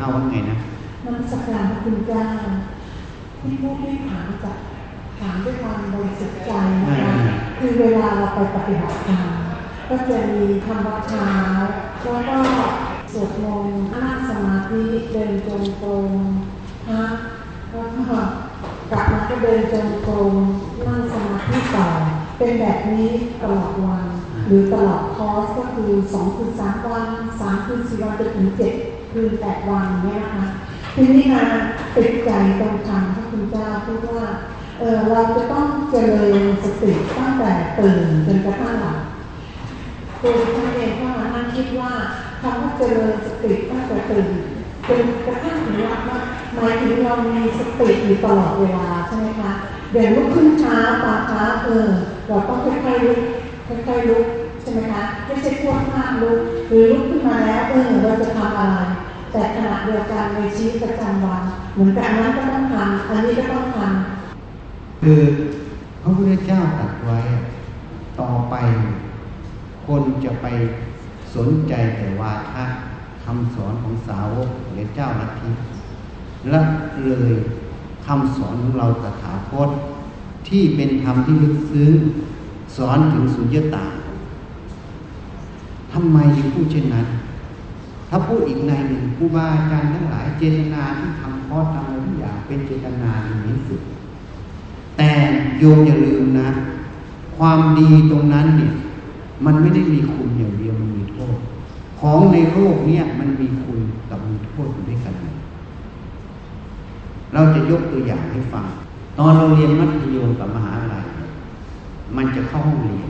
เจ้าว่าไงนะมันสักการพระคุณเจ้าที่พูดที่ถามจากถามด้วยความบริสุทธิ์ใจนะคะคือเวลาเราไปปฏิบัติธรรมก็จะมีทำวัดเช้าแล้วก็สวดมนต์นั่งสมาธิเดินจงกรมพักแล้วก็กลับมาก็เดินจงกรมนั่งสมาธิต่อเป็นแบบนี้ตลอดวัน หรือตลอดคอร์สก็คือสองคืนสามวันสามคืนสี่วันจนถึงเจ็ด คืนแปดวันเนี่ยนะคะทีนี้มาติดใจตรงคำพระคุณเจ้าพูดว่าเออเราจะต้องเจริญสติตั้งแต่ตื่นจนกระทั่งหลับตัวท่านเองก็มานั่งคิดว่าคำว่าเจริญสติตั้งแต่ตื่นจนกระทั่งถึงหลับว่าหมายถึงเรามีสติอยู่ตลอดเวลาใช่ไหมคะเดี๋ยวลุกขึ้นช้าตาช้าเออเราต้องค่อยๆลุกค่อยๆลุก ช่ไหมคะไม่ใช่พวดพลาดลุกหรือลุกขึ้นมาแล้วเออเราจะทำอะไร แต่ขณะเดียวกันในชีวิตประจำวันเหมือนกันนั้นก็ต้องทำอันนี้ก็ต้องทำคือพระพุทธเจ้าตรัสไว้ต่อไป คนจะไปสนใจแต่วาทะคำสอนของสาวกหรือเจ้าลัทธิและเลยคำสอนของเราตถาคตที่เป็นธรรมที่ลึกซึ้งสอนถึงสุญญตา ทำไมจึงพูดเช่นนั้น ถ้าพูดอีกในหนึ่งครูบาอาจารย์ทั้งหลายเจตนาที่ทำคอร์สทำอะไรทุกอย่างเป็นเจตนาดีที่สุดแต่โยมอย่าลืมนะ ความดีตรงนั้นเนี่ย มันไม่ได้มีคุณอย่างเดียวมันมีโทษ ของในโลกเนี่ยมันมีคุณกับมีโทษอยู่ด้วยกัน เราจะยกตัวอย่างให้ฟัง ตอนเราเรียนมัธยมกับมหาลัยมันจะเข้าห้องเรียน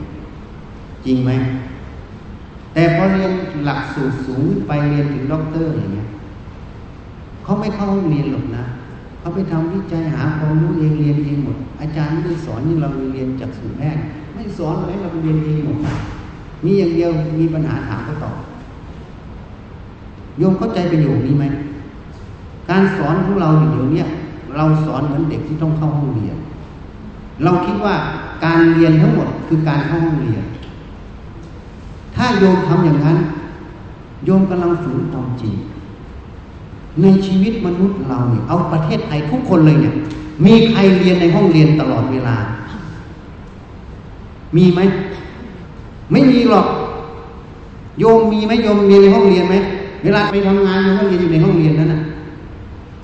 จริงไหม แต่พอเรียนหลักสูตรสูงไปเรียนถึงด็อกเตอร์อย่างเงี้ยเขาไม่เข้าห้องเรียนหรอกนะเขาไปทำวิจัยหาความรู้เองเรียนเองหมด อาจารย์ไม่ได้สอนที่เราเรียนจากสูตรแรกไม่สอนเลยเราไปเรียนเองหมดมีอย่างเดียวมีปัญหาถามก็ตอบโยมเข้าใจประโยคนี้ไหมการสอนของเราเดี๋ยวนี้เราสอนเหมือนเด็กที่ต้องเข้าห้องเรียน เราคิดว่าการเรียนทั้งหมดคือการเข้าห้องเรียน ถ้าโยมทำอย่างนั้น โยมกำลังฝืนความจริง ในชีวิตมนุษย์เราเนี่ยเอาประเทศไทยทุกคนเลยเนี่ย มีใครเรียนในห้องเรียนตลอดเวลา มีไหม ไม่มีหรอก โยมมีไหมโยมเรียนในห้องเรียนไหมเวลาไปทำงานโยมก็เรียนอยู่ในห้องเรียนนั้นนะ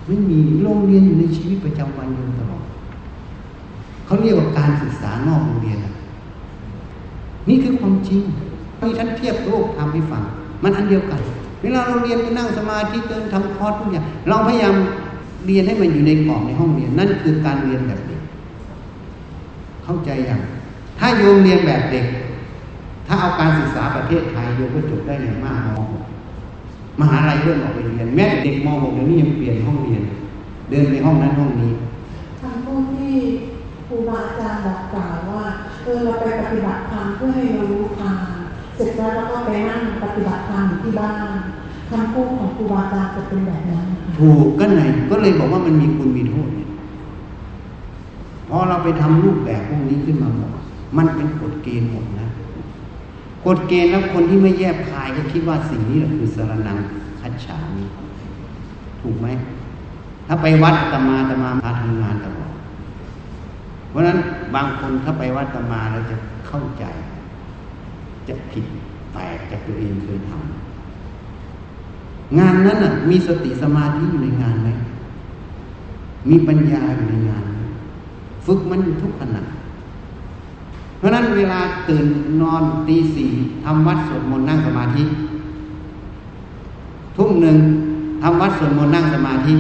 ไม่มีโรงเรียนอยู่ในชีวิตประจำวันโยมตลอดเขาเรียกว่าการศึกษานอกโรงเรียนนี่คือความจริง มีท่านเทียบโลกทำให้ฟัง มันอันเดียวกัน เวลาเราเรียนไปนั่งสมาธิเดินทำคอร์สทุกอย่างเราพยายามเรียนให้มันอยู่ในกรอบในห้องเรียนนั่นคือการเรียนแบบเด็ก เข้าใจอย่างถ้าโยมเรียนแบบเด็ก ถ้าเอาการศึกษาประเทศไทยโยมก็จบได้อย่มากม .6 มหาลัยเริ่มออกไปเรียน แม้เด็กม .6 เดี๋ยวนี้ยังเปลี่ยนห้องเรียน เดินไปห้องนั้นห้องนี้คำพูดที่ครูบาอาจารย์บอกกล่าวว่าเออเราไปปฏิบัติธรรมเพื่อให้เรารู้ทาง เสร็จแล้วเราก็ไปนั่งปฏิบัติธรรมที่บ้านคำพูดของครูบาอาจารย์จะเป็นแบบนั้นถูกก็ไหนก็เลยบอกว่ามันมีคุณมีโทษเนี่ยพอเราไปทำรูปแบบพวกนี้ขึ้นมาหมดมันเป็นกฎเกณฑ์หมดนะกฎเกณฑ์แล้วคนที่ไม่แยบคายก็คิดว่าสิ่งนี้แหละคือสารนังคัจฉามิถูกไหมถ้าไปวัดตมาตมาพาทำงานตลอดเพราะนั้นบางคนถ้าไปวัดตมาเราจะเข้าใจ จะผิดแปลกจากตัวเองเคยทำงานนั้นน่ะ มีสติสมาธิอยู่ในงานไหมมีปัญญาอยู่ในงาน ฝึกมันอยู่ทุกขณะเพราะนั้นเวลาตื่นนอนตีสี่ทำวัดสวดมนต์นั่งสมาธิ ทุ่มหนึ่งทำวัดสวดมนต์นั่งสมาธิ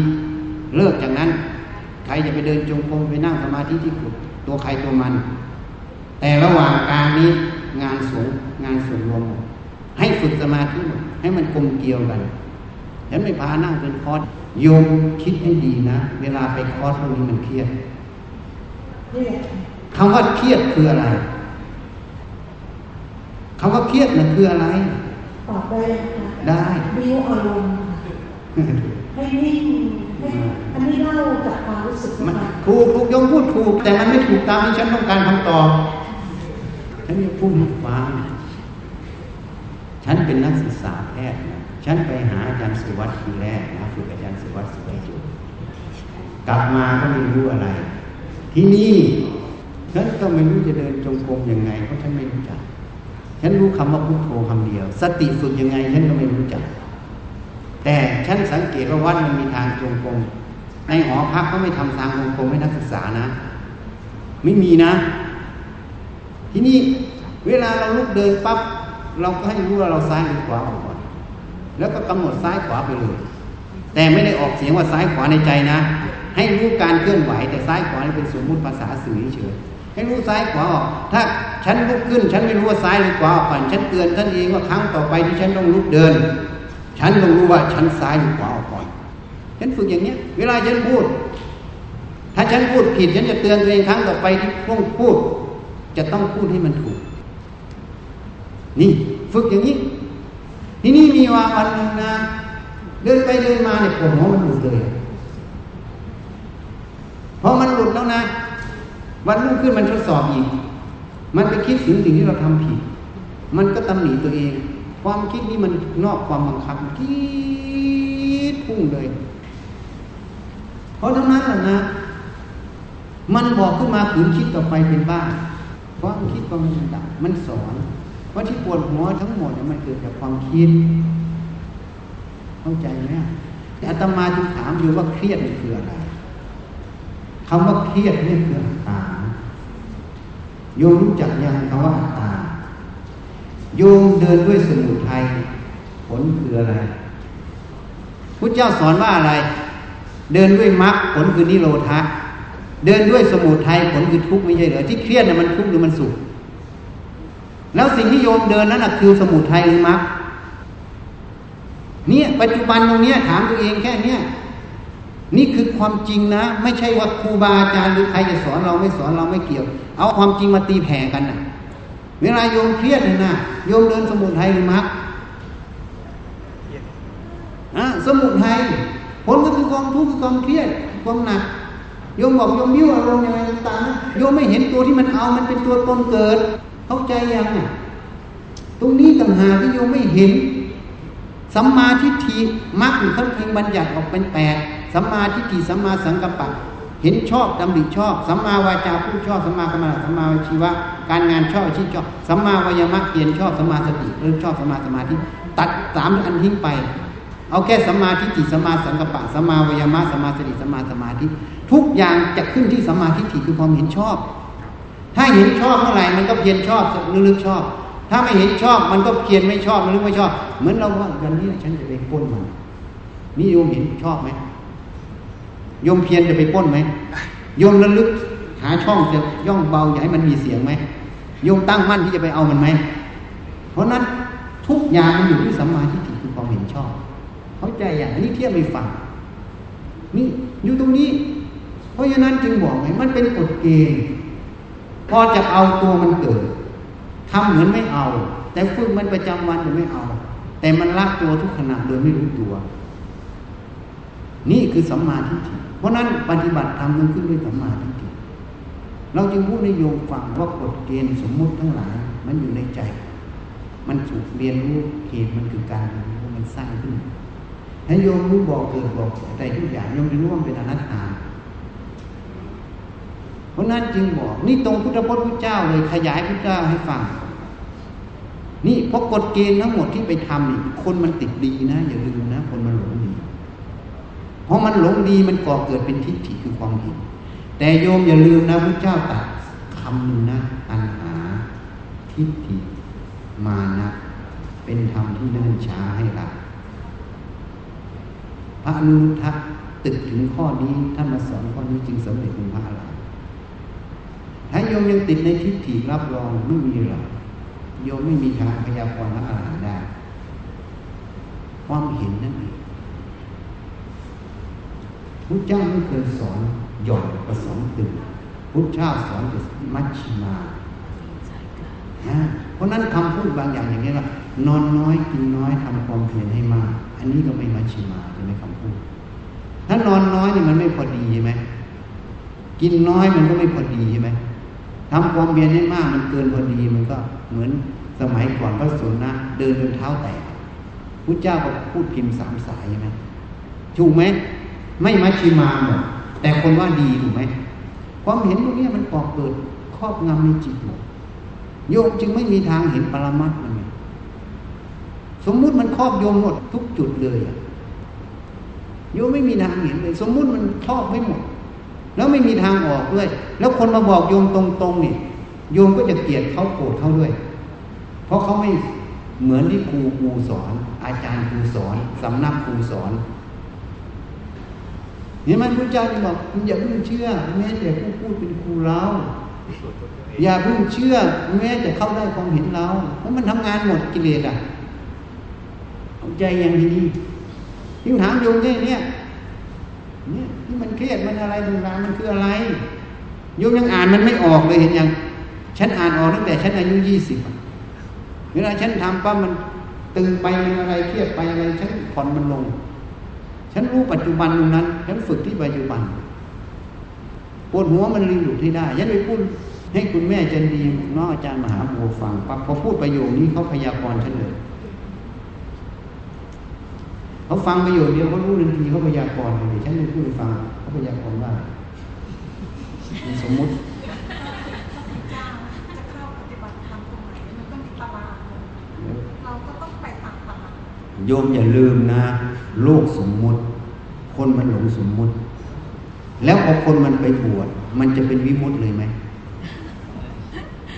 เลิกจากนั้น ใครจะไปเดินจงกรมไปนั่งสมาธิที่กุฏตัวใครตัวมัน แต่ระหว่างกลางนี้ งานสงฆ์งานส่วนรวมหมดให้ฝึกสมาธิหมดให้มันกลมเกลียวกันฉันไม่พานั่งเป็นคอร์สโยมคิดให้ดีนะ เวลาไปคอร์สพวกนี้มันเครียดนี่แหละคำว่าเครียดคืออะไรคำว่าเครียดน่ะคืออะไรตอบได้ไหมคะได้บิวอารมณ์ค่ะให้นิ่งให้อันนี้เล่าจากความรู้สึกมันนะคะถูกถูกโยมพูดถูก แต่มันไม่ถูกตามที่ฉันต้องการคำตอบ ฉันจะพูดให้ฟังฉฉันเป็นนักศึกษาแพทย์นะฉันไปหาอาจารย์สุวัสดิ์ทีแรกนะฝึกอาจารย์สุวัสดิ์สุวัสดิ์อยู่กลับมาก็ไม่รู้อะไร ที่นี่ฉันก็ไม่รู้จะเดินจงกรมยังไงเพราะฉันไม่รู้จัก ฉันรู้คำว่าพุทโธคำเดียว สติฝึกยังไง ฉันก็ไม่รู้จัก แต่ฉันสังเกตว่าวัดมันมีทางจงกรมในหอพักเขาไม่ทำทางจงกรมให้นักศึกษานะ ไม่มีนะ ที่นี่เวลาเราลุกเดินปั๊บเราก็ให้รู้ว่าเราซ้ายหรือขวาก่อน แล้วก็กำหนดซ้ายขวาไปเลย แต่ไม่ได้ออกเสียงว่าซ้ายขวาในใจนะ ให้รู้การเคลื่อนไหวแต่ซ้ายขวาเป็นสมมุติภาษาสื่อเฉยให้รู้ซ้ายขวาออก ถ้าฉันลุกขึ้น ฉันไม่รู้ว่าซ้ายหรือขวาออกก่อนฉันเตือนท่านเองว่าครั้งต่อไปที่ฉันต้องลุกเดิน ฉันต้องรู้ว่าฉันซ้ายหรือขวาออกก่อน ฉันฝึกอย่างเนี้ย เวลาฉันพูด ถ้าฉันพูดผิดฉันจะเตือนตัวเองครั้งต่อไปที่พ้องพูด จะต้องพูดให้มันถูก นี่ฝึกอย่างนี้ ที่นี่มีว่าวันหนึ่งนะ เดินไปเดินมาเนี่ยปวดหัวมันหลุดเลยพอมันหลุดแล้วนะ วันรุ่งขึ้นมันทดสอบอีก มันไปคิดถึงสิ่งที่เราทำผิด มันก็ตำหนิตัวเอง ความคิดนี้มันนอกความบังคับคิดพุ่งเลย เพราะทั้งนั้นแหละนะมันบอกขึ้นมาขืนคิดต่อไปเป็นบ้า ความคิดก็มันดับมันสอนว่าที่ปวดหัวทั้งหมดเนี่ยมันเกิดจากความคิด เข้าใจไหมแต่อาตมาจึงถามอยู่ว่าเครียดคืออะไรคำว่าเครียดนี่คืออัตตาโยมรู้จักยังคำว่าอัตตาโยมเดินด้วยสมุทัยผลคืออะไรพระเจ้าสอนว่าอะไร เดินด้วยมรรคผลคือนิโรธะ เดินด้วยสมุทัยผลคือทุกข์ไม่ใช่เหรอที่เครียดน่ะมันทุกข์หรือมันสุข แล้วสิ่งที่โยมเดินนั้นคือสมุทัยหรือมรรคเนี่ยปัจจุบันตรงนี้ถามตัวเองแค่เนี้ยนี่คือความจริงนะ ไม่ใช่ว่าครูบาอาจารย์หรือใครจะสอนเราไม่สอนเราไม่เกี่ยว เอาความจริงมาตีแผ่กันนะเวลาโยมเครียดเลยนะโยมเดินสมุทัยหรือมรรคอะสมุทัยผลก็คือความทุกข์คือความเครียดความหนัก โยมบอกโยมบิ้วอารมณ์ยังไงต่างๆโยมไม่เห็นตัวที่มันเอามันเป็นตัวตนเกิด เข้าใจยังอะตรงนี้ต่างหากที่โยมไม่เห็นสัมมาทิฏฐิมรรคเขาเพียงบัญญัติออกเป็นแปดสัมมาทิฏฐิสัมมาสังกัปปะ เห็นชอบดำริชอบสัมมาวาจาพูดชอบสัมมากรรมสัมมาวชีวะการงานชอบชีพชอบสัมมาวายามะเพียรชอบสัมมาสติเริ่มชอบสัมมาสมาธิตัดสามอันทิ้งไป เอาแค่สัมมาทิฏฐิสัมมาสังกัปปะสัมมาวายามะสัมมาสติสัมมาสมาธิทุกอย่างจะขึ้นที่สัมมาทิฏฐิคือความเห็นชอบ ถ้าเห็นชอบเมื่อไหร่มันก็เพียรชอบลึกชอบ ถ้าไม่เห็นชอบมันก็เพียรไม่ชอบลึกไม่ชอบ เหมือนเราว่าวันนี้ฉันจะไปป้นมันนี่โยมเห็นชอบไหมโยมเพียรจะไปป้นไหมโยมระลึกหาช่องจะย่องเบาอย่าให้มันมีเสียงไหมโยมตั้งมั่นที่จะไปเอามันไหมเพราะนั้นทุกอย่างมันอยู่ที่สัมมาทิฏฐิคือความเห็นชอบ เข้าใจอย่างนี้เทียบไปฟังนี่อยู่ตรงนี้ เพราะฉะนั้นจึงบอกไงมันเป็นกฎเกณฑ์พอจะเอาตัวมันเกิดทำเหมือนไม่เอา แต่ฝึกมันประจำวันจะไม่เอา แต่มันละตัวทุกขณะโดยไม่รู้ตัว นี่คือสัมมาทิฏฐิเพราะนั้นปฏิบัติธรรมมันขึ้นด้วยสัมมาทิฏฐิเราจึงพูดในโยมฟังว่ากฎเกณฑ์สมมุติทั้งหลาย มันอยู่ในใจ มันถูกเรียนรู้เหตุมันคือการรู้มันสร้างขึ้น ให้โยมรู้บอกเกิดบอกแต่ทุกอย่างโยมจะรู้ว่าเป็นอนัตตาเพราะนั้นจึงบอก นี่ตรงพุทธพจน์พุทธเจ้าเลยขยายพุทธเจ้าให้ฟัง นี่เพราะกฎเกณฑ์ทั้งหมดที่ไปทำนี่คนมันติดดีนะ อย่าลืมนะ คนมันหลงดี เพราะมันหลงดีมันก่อเกิดเป็นทิฏฐิคือความเห็นแต่โยมอย่าลืมนะพระเจ้าตรัสคำหนึ่งนะอันหาทิฏฐิมานะ เป็นธรรมที่เนิ่นช้าให้ละพ ระอนุรุทธะตึกถึงข้อนี้ท่านมาสอนข้อนี้จึงสำเร็จเป็นพระอรหันต์ถ้าโยมยังติดในทิฏฐิรับรองไม่มีหรอกโยมไม่มีทางพยากรณ์พระอรหันต์ได้ ความเห็นนั่นเองพุทธเจ้าไม่เคยสอนหย่อนประสองตึงพุทธเจ้าสอนแต่มัชชิมา เพราะนั้นคำพูดบางอย่างอย่างนี้ว่า นอนน้อยกินน้อยทำความเพียรให้มาก อันนี้ก็ไม่มัชชิมาใช่ไหมคำพูด ถ้านอนน้อยนี่มันไม่พอดีใช่ไหมกินน้อยมันก็ไม่พอดีใช่ไหมทำความเพียรให้มากมันเกินพอดีมันก็เหมือนสมัยก่อนพระสนนะเดินจนเท้าแตกพุทธเจ้าก็พูดพิมพ์สามสายใช่ไหมถูกไหมไม่มัชชิมาหมดแต่คนว่าดีถูกไหมความเห็นพวกนี้มันก่อเกิดครอบงำในจิตหมดโยมจึงไม่มีทางเห็นปรมัตมัน สมมุติมันครอบโยมหมดทุกจุดเลยโยมไม่มีทางเห็นเลย สมมุติมันครอบไม่หมด แล้วไม่มีทางออกด้วย แล้วคนมาบอกโยมตรงๆนี่โยมก็จะเกลียดเขาโกรธเขาด้วย เพราะเขาไม่เหมือนที่ครูครูสอน อาจารย์ครูสอนสำนักครูสอนเห็นไหมพระเจ้าจะบอกอย่าเพิ่งเชื่อ แม้แต่ผู้พูดเป็นครูเราอย่าเพิ่งเชื่อ แม้จะเข้าได้ความเห็นเราเพราะมันทำงานหมดกิเลสอะ ใจอย่างนี้ยิ่งถามโยมแค่นี้เนี่ยที่มันเครียดมันอะไรต่างๆมันคืออะไรโยมยังอ่านมันไม่ออกเลยเห็นยังฉันอ่านออกตั้งแต่ฉันอายุยี่สิบเวลาฉันทำปั๊บมันตึงไปอะไรเครียดไปอะไรฉันผ่อนมันลง ฉันรู้ปัจจุบันตรงนั้น ฉันฝึกที่ปัจจุบันปวดหัวมันลืมหลุดที่ได้ฉันไปพูดให้คุณแม่จันดีน้องอาจารย์มหาโมฟังปั๊บพอพูดประโยคนี้เขาพยากรณ์ฉันเลย เขาฟังประโยชน์เดียวเขารู้ทันทีเขาพยากรณ์เลยฉันไม่พูดฟังเขาพยากรณ์ว่าสมมุติโยมอย่าลืมนะโลกสมมุติ คนมันหลงสมมุติ แล้วพอคนมันไปบวชมันจะเป็นวิมุตเลยไหม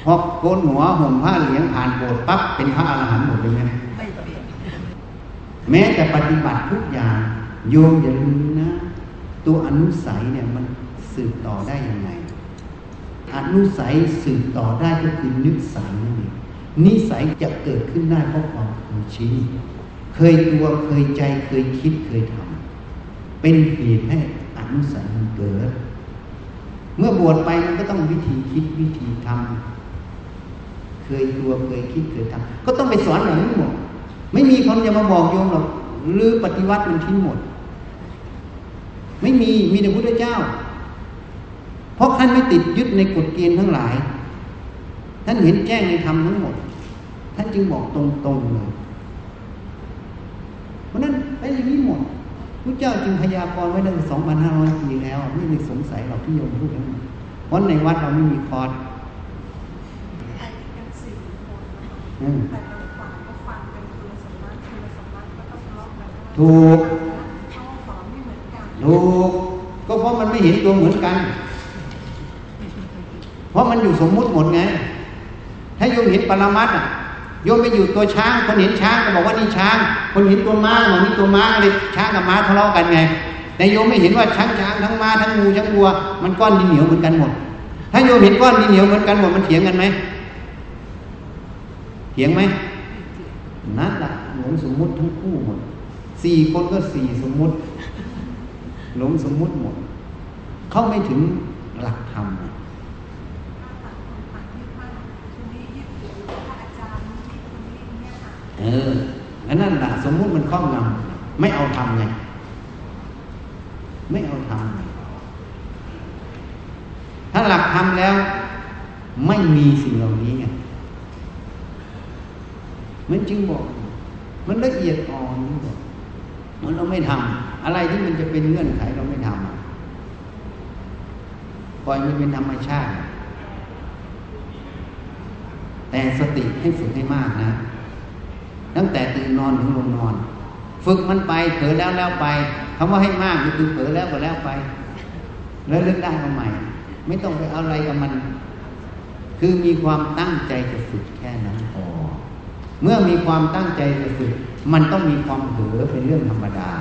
พอโกนหัวห่มผ้าเหลืองผ่านโบสถ์ปั๊บเป็นพระอรหันต์หมดเลยไหม แม้แต่ปฏิบัติทุกอย่าง โยมอย่าลืมนะ ตัวอนุสัยเนี่ยมันสืบต่อได้ยังไง อนุสัยสืบต่อได้ก็คือนึกสัยนั่นเองนิสัยจะเกิดขึ้นได้เพราะความเคยชินเคยตัวเคยใจเคยคิดเคยทำเป็นเหตุให้อนุสัยมันเกิด เมื่อบวชไปมันก็ต้องวิธีคิดวิธีทำเคยตัวเคยคิดเคยทำก็ต้องไปสอนอย่างนี้หมด ไม่มีคนจะมาบอกโยมหรอกหรือปฏิวัติมันทิ้งหมด ไม่มีมีแต่พุทธเจ้า เพราะท่านไม่ติดยึดในกฎเกณฑ์ทั้งหลาย ท่านเห็นแจ้งในธรรมทั้งหมด ท่านจึงบอกตรงๆเลยเพราะนั้นไปอย่างนี้หมดพระเจ้าจึงพยากรณ์ไว้ตั้งสองพันห้าร้อยปีแล้ว ไม่มีสงสัยเราที่โยมพูดนั้นเพราะในวัดเราไม่มีคอร์ส ถูกถูกก็เพราะมันไม่เห็นตัวเหมือนกัน เพราะมันอยู่สมมุติหมดไง ถ้าโยมเห็นปรมัตอะโยมไปอยู่ตัวช้าง คนเห็นช้างก็บอกว่านี่ช้าง คนเห็นตัวม้าบอกนี่ตัวม้าอะไรช้างกับม้าทะเลาะกันไง แต่โยมไม่เห็นว่าช้างช้างทั้งม้าทั้งงูทั้งวัว มันก้อนดินเหนียวเหมือนกันหมด ถ้าโยมเห็นก้อนดินเหนียวเหมือนกันหมดมันเถียงกันไหมเถียงไหมนั่นแหละหลงสมมุติทั้งคู่หมด สี่คนก็สี่สมมุติหลงสมมุติหมด เข้าไม่ถึงหลักธรรมเอออันนั้นแหละสมมุติมันครอบงำไม่เอาทำไง ไม่เอาทำไงถ้าหลักทำแล้ว ไม่มีสิ่งเหล่านี้ไงมันจึงบอก มันละเอียดอ่อนบอก มันเราไม่ทำอะไรที่มันจะเป็นเงื่อนไขเราไม่ทำปล่อยมันเป็นธรรมชาติ แต่สติให้ฝึกให้มากนะ ตั้งแต่ตื่นนอนถึงลงนอน ฝึกมันไปเผลอแล้วแล้วไปคำว่าให้มากก็คือเผลอแล้วก็แล้วไป แล้วเลือกได้มาใหม่ ไม่ต้องไปเอาอะไรกับมัน คือมีความตั้งใจจะฝึกแค่นั้นพอ เมื่อมีความตั้งใจจะฝึก มันต้องมีความเผลอเป็นเรื่องธรรมดา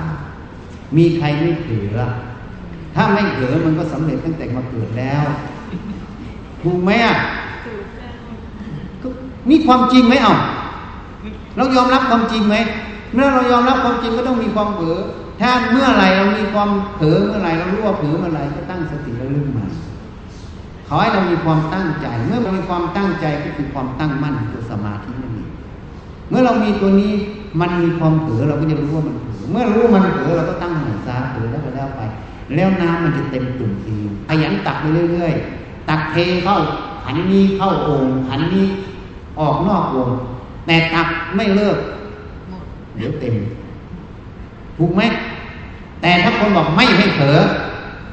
มีใครไม่เผลอถ้าไม่เผลอมันก็สำเร็จตั้งแต่มาเกิดแล้วถูกไหมอะมีความจริงไหมเอาเรายอมรับความจริงไหมเมื่อเรายอมรับความจริงก็ต้องมีความเผลอถ้าเมื่อไรเรามีความเผลอเมื่อไรเรารู้ว่าเผลอเมื่อไรก็ตั้งสติแล้วลึกมาขอให้เรามีความตั้งใจ เมื่อเรามีความตั้งใจก็คือความตั้งมั่นตัวสมาธินั่นเอง เมื่อเรามีตัวนี้มันมีความเผลอเราก็จะรู้ว่ามันเผลอเมื่อรู้มันเผลอเราก็ตั้งหนัซาเผลอแล้วก็แล้วไป แล้วน้ำมันจะเต็มตุ่มทีขยันตักไปเรื่อยๆตักเทเข้าขันนี้เข้าโอ่งขันนี้ออกนอกวงแต่กลับไม่เลิกเดี๋ยวเต็ม ถูกไหมแต่ถ้าคนบอกไม่ให้เผลอ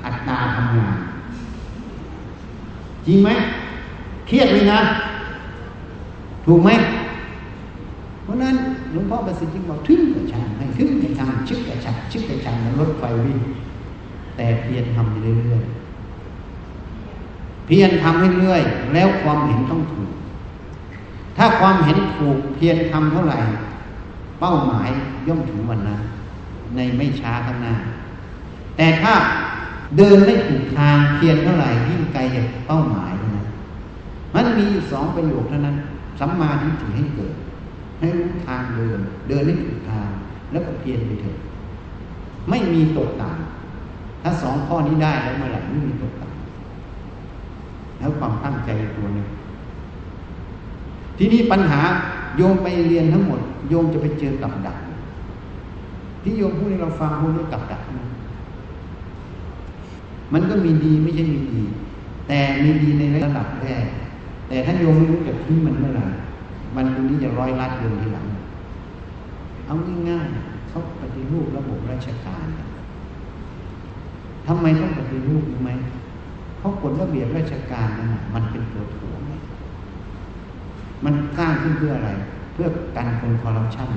อัตตาทำงาน จริงไหมเครียดเลยนะ ถูกไหม เพราะนั้นหลวงพ่อประสิทธิ์จึงบอกทึ่งกับชางให้ทึ่งกับชางชึกกับชางชึกกับชางรถไฟวิ่งแต่เพียรทำไปเรื่อยๆเพียรทำให้เรื่อยแล้วความเห็นต้องถูก ถ้าความเห็นถูกเพียรทำเท่าไหร่ เป้าหมายย่อมถึงวันนั้นในไม่ช้าข้างหน้า แต่ถ้าเดินไม่ถูกทางเพียรเท่าไหร่ยิ่งไกลจากเป้าหมายนะมันมีสองประโยคเท่านั้นสัมมาทิฏฐิให้เกิด ให้รู้ทางเดิน เดินให้ถูกทาง แล้วก็เพียรไปเถอะไม่มีตกต่ำถ้าสองข้อนี้ได้แล้วเมื่อไหร่ไม่มีตกต่ำแล้วความตั้งใจตัวนึงทีนี้ปัญหาโยมไปเรียนทั้งหมด โยมจะไปเจอกับดัก ที่โยมพูดให้เราฟังพูดเรื่องกับดักนะมันก็มีดีไม่ใช่มีดี แต่มีดีในระดับแรกแต่ถ้าโยมไม่รู้จักทิ้งมันเมื่อไหร่ มันตรงนี้จะร้อยลัดโยมทีหลัง เอาง่ายๆเขาปฏิรูประบบราชการทำไมต้องปฏิรูปรู้ไหมเพราะกฎระเบียบราชการนั้นมันเป็นตัวถ่วงมันสร้างขึ้นเพื่ออะไร เพื่อกันคนคอร์รัปชัน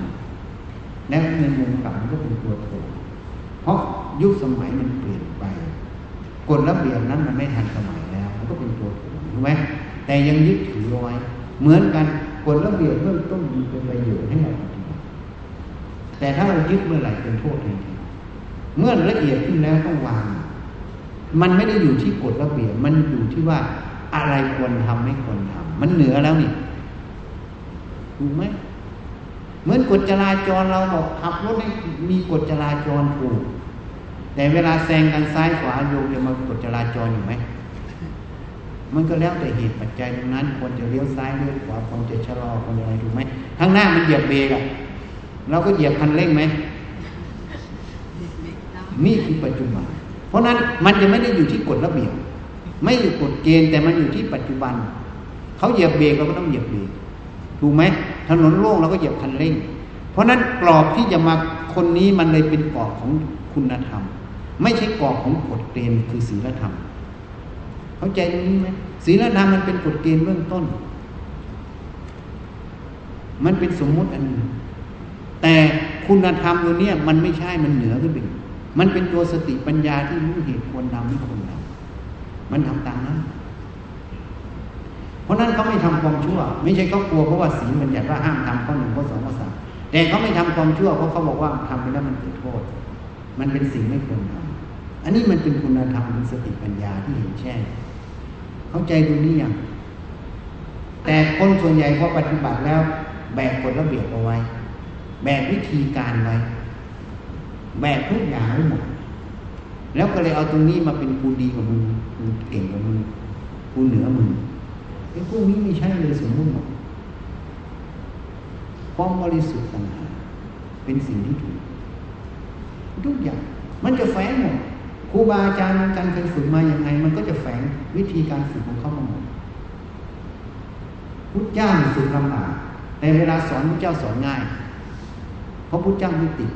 แล้วในมุมกลับมันก็เป็นตัวถ่วงเพราะยุคสมัยมันเปลี่ยนไปกฎระเบียบนั้นมันไม่ทันสมัยแล้ว มันก็เป็นตัวถ่วงถูกไหมแต่ยังยึดถือไว้เหมือนกัน ฎระเบียบเริ่มต้นมีเป็นประโยชน์ให้เราแต่ถ้าเรายึดเมื่อไหร่เป็นโทษทันทีเมื่อละเอียดขึ้นแล้วต้องวาง มันไม่ได้อยู่ที่กฎระเบียบ มันอยู่ที่ว่าอะไรควรทำไม่ควรทำมันเหนือแล้วนี่ถูกไหมเหมือนกฎจราจรเราบอกขับรถให้มีกฎจราจรถูกแต่เวลาแซงกันซ้ายขวาโยมจะมากฎจราจรอยู่ไหม มันก็แล้วแต่เหตุปัจจัยตรงนั้น ควรจะเลี้ยวซ้ายเลี้ยวขวาควรจะชะลอควรจะอะไรถูกไหมข้างหน้ามันเหยียบเบรกอะเราก็เหยียบคันเร่งไหมนี่คือปัจจุบัน เพราะนั้นมันจะไม่ได้อยู่ที่กฎระเบียบไม่อยู่กฎเกณฑ์แต่มันอยู่ที่ปัจจุบันเขาเหยียบเบรกเราก็ต้องเหยียบเบรกถูกไหมถนนโล่งเราก็เหยียบคันเร่ง เพราะนั้นกรอบที่จะมาคนนี้มันเลยเป็นกรอบของคุณธรรม ไม่ใช่กรอบของกฎเกณฑ์คือศีลธรรม เข้าใจตรงนี้ไหมศีลธรรมมันเป็นกฎเกณฑ์เบื้องต้น มันเป็นสมมุติอันหนึ่งแต่คุณธรรมตัวนี้มันไม่ใช่มันเหนือขึ้นไปมันเป็นตัวสติปัญญาที่รู้เหตุควรทำไม่ควรทำมันทำตามนั้นเพราะนั้นเขาไม่ทำความชั่ว ไม่ใช่เขากลัวเพราะว่าศีลมันอยากว่าห้ามทำข้อหนึ่งข้อสองข้อสามแต่เขาไม่ทำความชั่วเพราะเขาบอกว่าทำไปแล้วมันเกิดโทษ มันเป็นสิ่งไม่ควรทำอันนี้มันเป็นคุณธรรมเป็นสติปัญญาที่เห็นแช่ เข้าใจตรงนี้ยังแต่คนส่วนใหญ่พอปฏิบัติแล้ว แบกกฎระเบียบเอาไว้ แบกวิธีการไว้ แบกทุกอย่างไว้หมดแล้วก็เลยเอาตรงนี้มาเป็นกูดีกว่ามึงกูเก่งกว่ามึงกูเหนือมึงไอ้พวกนี้ไม่ใช่เลยสมมุติหมดความบริสุทธิ์ต่างหากเป็นสิ่งที่ถูกทุกอย่างมันจะแฝงหมด ครูบาอาจารย์การเคยฝึกมาอย่างไง มันก็จะแฝงวิธีการฝึกของเขามาหมดพุทธเจ้าฝึกลำบากแต่เวลาสอนพุทธเจ้าสอนง่าย เพราะพุทธเจ้าไม่ติด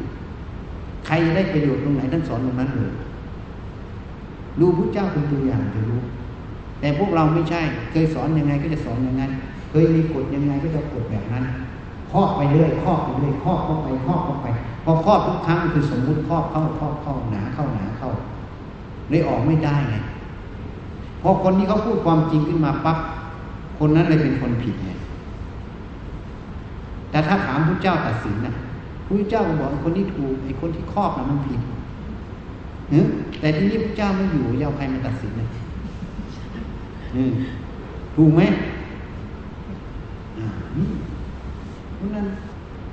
ใครได้ประโยชน์ตรงไหนท่านสอนตรงนั้นเลยดูพุทธเจ้าเป็นตัวอย่างจะรู้ แต่พวกเราไม่ใช่ เคยสอนยังไงก็จะสอนอย่างนั้น เคยมีกฎยังไงก็จะกฎแบบนั้นครอบไปเรื่อยครอบไปเรื่อยครอบเข้าไปครอบเข้าไป พอครอบทุกครั้งคือสมมุติครอบเข้าครอบเข้าหนาเข้าหนาเข้า เลยออกไม่ได้ไงพอคนที่เขาพูดความจริงขึ้นมาปั๊บคนนั้นเลยเป็นคนผิดไงแต่ถ้าถามพระเจ้าตัดสินนะพระเจ้าก็บอกคนที่ถูกไอ้คนที่ครอบนะมันผิดเแต่ที่นี้พระเจ้าไม่อยู่ยาวใครมาตัดสินนะถูกไหมเพราะนั้น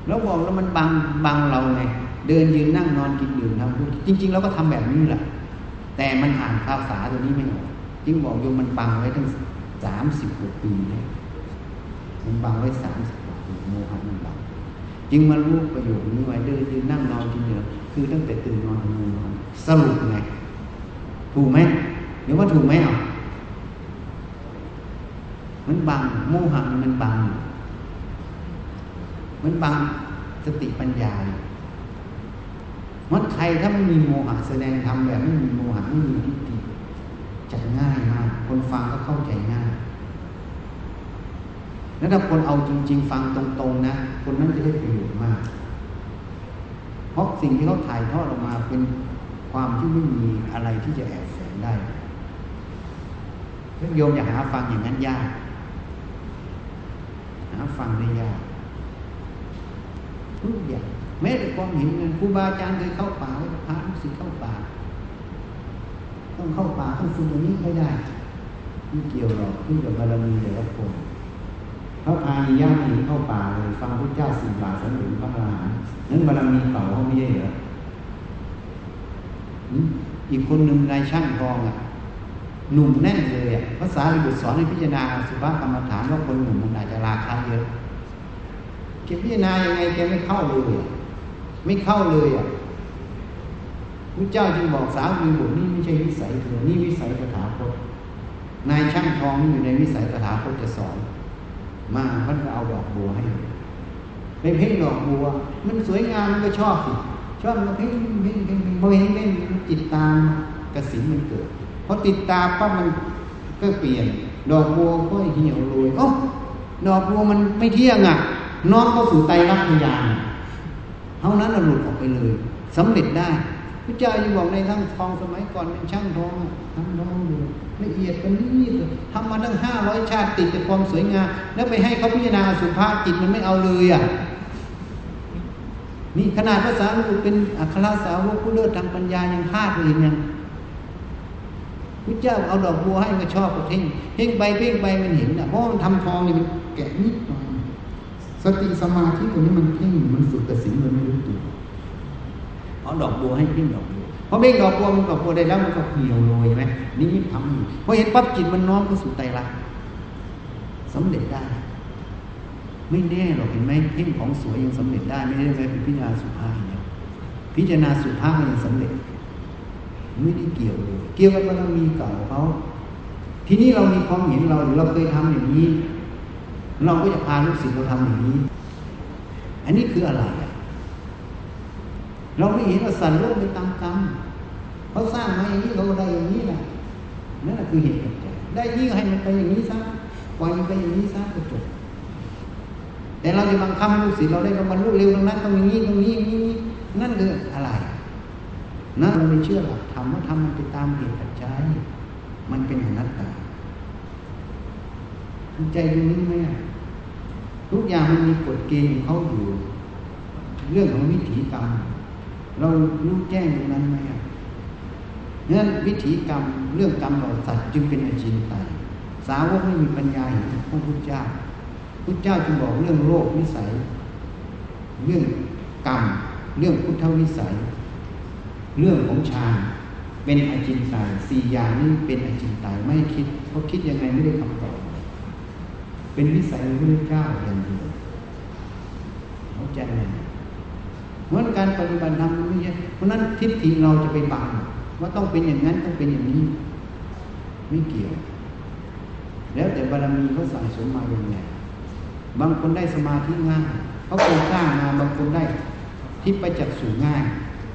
เราบอกแล้วมันบังบังเราไงเดินยืนนั่งนอนกินดื่มทำจริง ๆ เราก็ทำแบบนี้แหละ แต่มันอ่านภาษาตัวนี้ไม่ออกจึงบอกโยมมันบังไว้ตั้งสามสิบกว่าปีนะมันบังไว้สามสิบกว่าปีโมหะมันบังจึงมารู้ประโยชน์นี้ไว้เดินยืนนั่งนอนกินดื่มคือตั้งแต่ตื่นนอนถึงนอนสรุปไงถูกไหมหรือว่าถูกไหมอะมันบังโมหะมันบัง มันบังสติปัญญา มันใครถ้าไม่มีโมหะแสดงธรรมแบบไม่มีโมหะไม่มีทิฏฐิจะง่ายมาก คนฟังก็เข้าใจง่ายแล้วถ้าคนเอาจริง ๆ ฟังตรงๆนะคนนั้นจะได้ประโยชน์มาก เพราะสิ่งที่เขาถ่ายทอดออกมาเป็นความที่ไม่มีอะไรที่จะแอบแฝงได้โยมอยากหาฟังอย่างนั้นยากหาฟังได้ยากทุกอย่าง แม้แต่ความเห็นเงินครูบาอาจารย์เคยเข้าป่าพาลูกศิษย์เข้าป่า ต้องเข้าป่าต้องฝึกอย่างนี้ไม่ได้ไม่เกี่ยวหรอกขึ้นกับบารมีแต่ละคนเขาพามีญาติเข้าป่าเลยฟังพระเจ้าสิบบาทสนุนพระอรหันต์นั้นบารมีเก่าเขาไม่ใช่เหรออีกคนหนึ่งนายช่างทองอะหนุ่มแน่นเลยอะภาษาลิบุตรสอนให้พิจารณาสุภาพกรรมฐานว่าคนหนุ่มมันอาจจะราคาเยอะแกพิจารณายังไงแกไม่เข้าเลย ไม่เข้าเลยอะพระเจ้าจึงบอกสามีบุตรนี่ไม่ใช่วิสัยเธอนี่วิสัยสถาคตนายช่างทองอยู่ในวิสัยสถาคตจะสอนมาท่านก็เอาดอกบัวให้ไปเพ่งดอกบัว มันสวยงามมันก็ชอบสิชอบมันก็เพ่งเพ่งเพ่งเพ่งพอเห็นเพ่งจิตตามกระสินมันเกิดพอติดตาปั๊บมันก็เปลี่ยน ดอกบัวก็เหี่ยวโรยโอ้ดอกบัวมันไม่เที่ยงอะน้องเข้าสู่ไตรลักษณ์ญาณ เท่านั้นเราหลุดออกไปเลยสำเร็จได้พระเจ้ายังบอกในทั้งทองสมัยก่อนเป็นช่างทองทำทองอยู่ละเอียดกันนี่ทำมาตั้งห้าร้อยชาติติดแต่ความสวยงามแล้วไปให้เขาพิจารณาสุภาพจิตมันไม่เอาเลยอะนี่ขนาดภาษาลูกเป็นอัครสาวกผู้เลิศทางปัญญายังพลาดเลยยังพระเจ้าเอาดอกบัวให้ก็ชอบก็เพ่งเพ่งไปเพ่งไปมันเห็นอะเพราะมันทำทองนี่มันแกะนิดหน่อย สติสมาธิตัวนี้มันเพ่งมันฝึกกระสินมันไม่รู้ตัวเอาดอกบัวให้เพ่งดอกบัวพอเพ่งดอกบัวมันดอกบัวได้แล้วมันก็เหี่ยวโรยไหมนี่มันทำอยู่พอเห็นปั๊บจิตมันน้อมเข้าสู่ไตรลักษณ์สำเร็จได้ ไม่แน่หรอกเห็นไหมเพ่งของสวยยังสำเร็จได้ ไม่ได้ไปพิจารณาสุภาพเนี่ยพิจารณาสุภาพมันยังสำเร็จ ไม่ได้เกี่ยวเลยเกี่ยวกับบารมีเก่าเขาทีนี้เรามีความเห็นเราหรือเราเคยทำอย่างนี้ เราก็จะพาลูกศิษย์เราทำอย่างนี้ อันนี้คืออะไร เราไม่เห็นว่าสันโลกไปตามกรรมเขาสร้างมาอย่างนี้เราได้อย่างนี้แหละนั่นแหละคือเหตุปัจจัยได้ยิ่งให้มันไปอย่างนี้ซะปล่อยมันไปอย่างนี้ซะก็จบแต่เราจะบังคับลูกศิษย์เราได้เราบรรลุเร็วตรงนั้นต้องอย่างนี้ตรงนี้อย่นี้นั่นคืออะไรนั่นเราไม่เชื่อหรอกทำว่าทำมันไปตามเหตุปัจจัยมันเป็นอนัตตาใจตรงนี้ไหม ทุกอย่างมันมีกฎเกณฑ์ของเขาอยู่ เรื่องของวิถีกรรม เรารู้แจ้งตรงนั้นไหมนั้นวิถีกรรมเรื่องกรรมเราสัตว์จึงเป็นอจินไตยสาวกไม่มีปัญญาเห็นพระพุทธเจ้าพุทธเจ้าจึงบอกเรื่องโลกวิสัย เรื่องกรรม เรื่องพุทธวิสัย เรื่องของฌานเป็นอจินไตยสี่อย่างนี้เป็นอจินไตยไม่คิดเขาคิดยังไงไม่ได้คำตอบ เป็นวิสัยของพระเจ้าอย่างเดียวเข้าใจไหมเหมือนการปฏิบัติธรรมไม่ใช่เพราะนั้นทิฏฐิเราจะไปบังว่าต้องเป็นอย่างนั้นต้องเป็นอย่างนี้ ไม่เกี่ยว แล้วแต่บารมีเขาสั่งสมมาอย่างไงบางคนได้สมาธิง่ายเขาเคยสร้างมาบางคนได้ที่ไปจักสู่ง่าย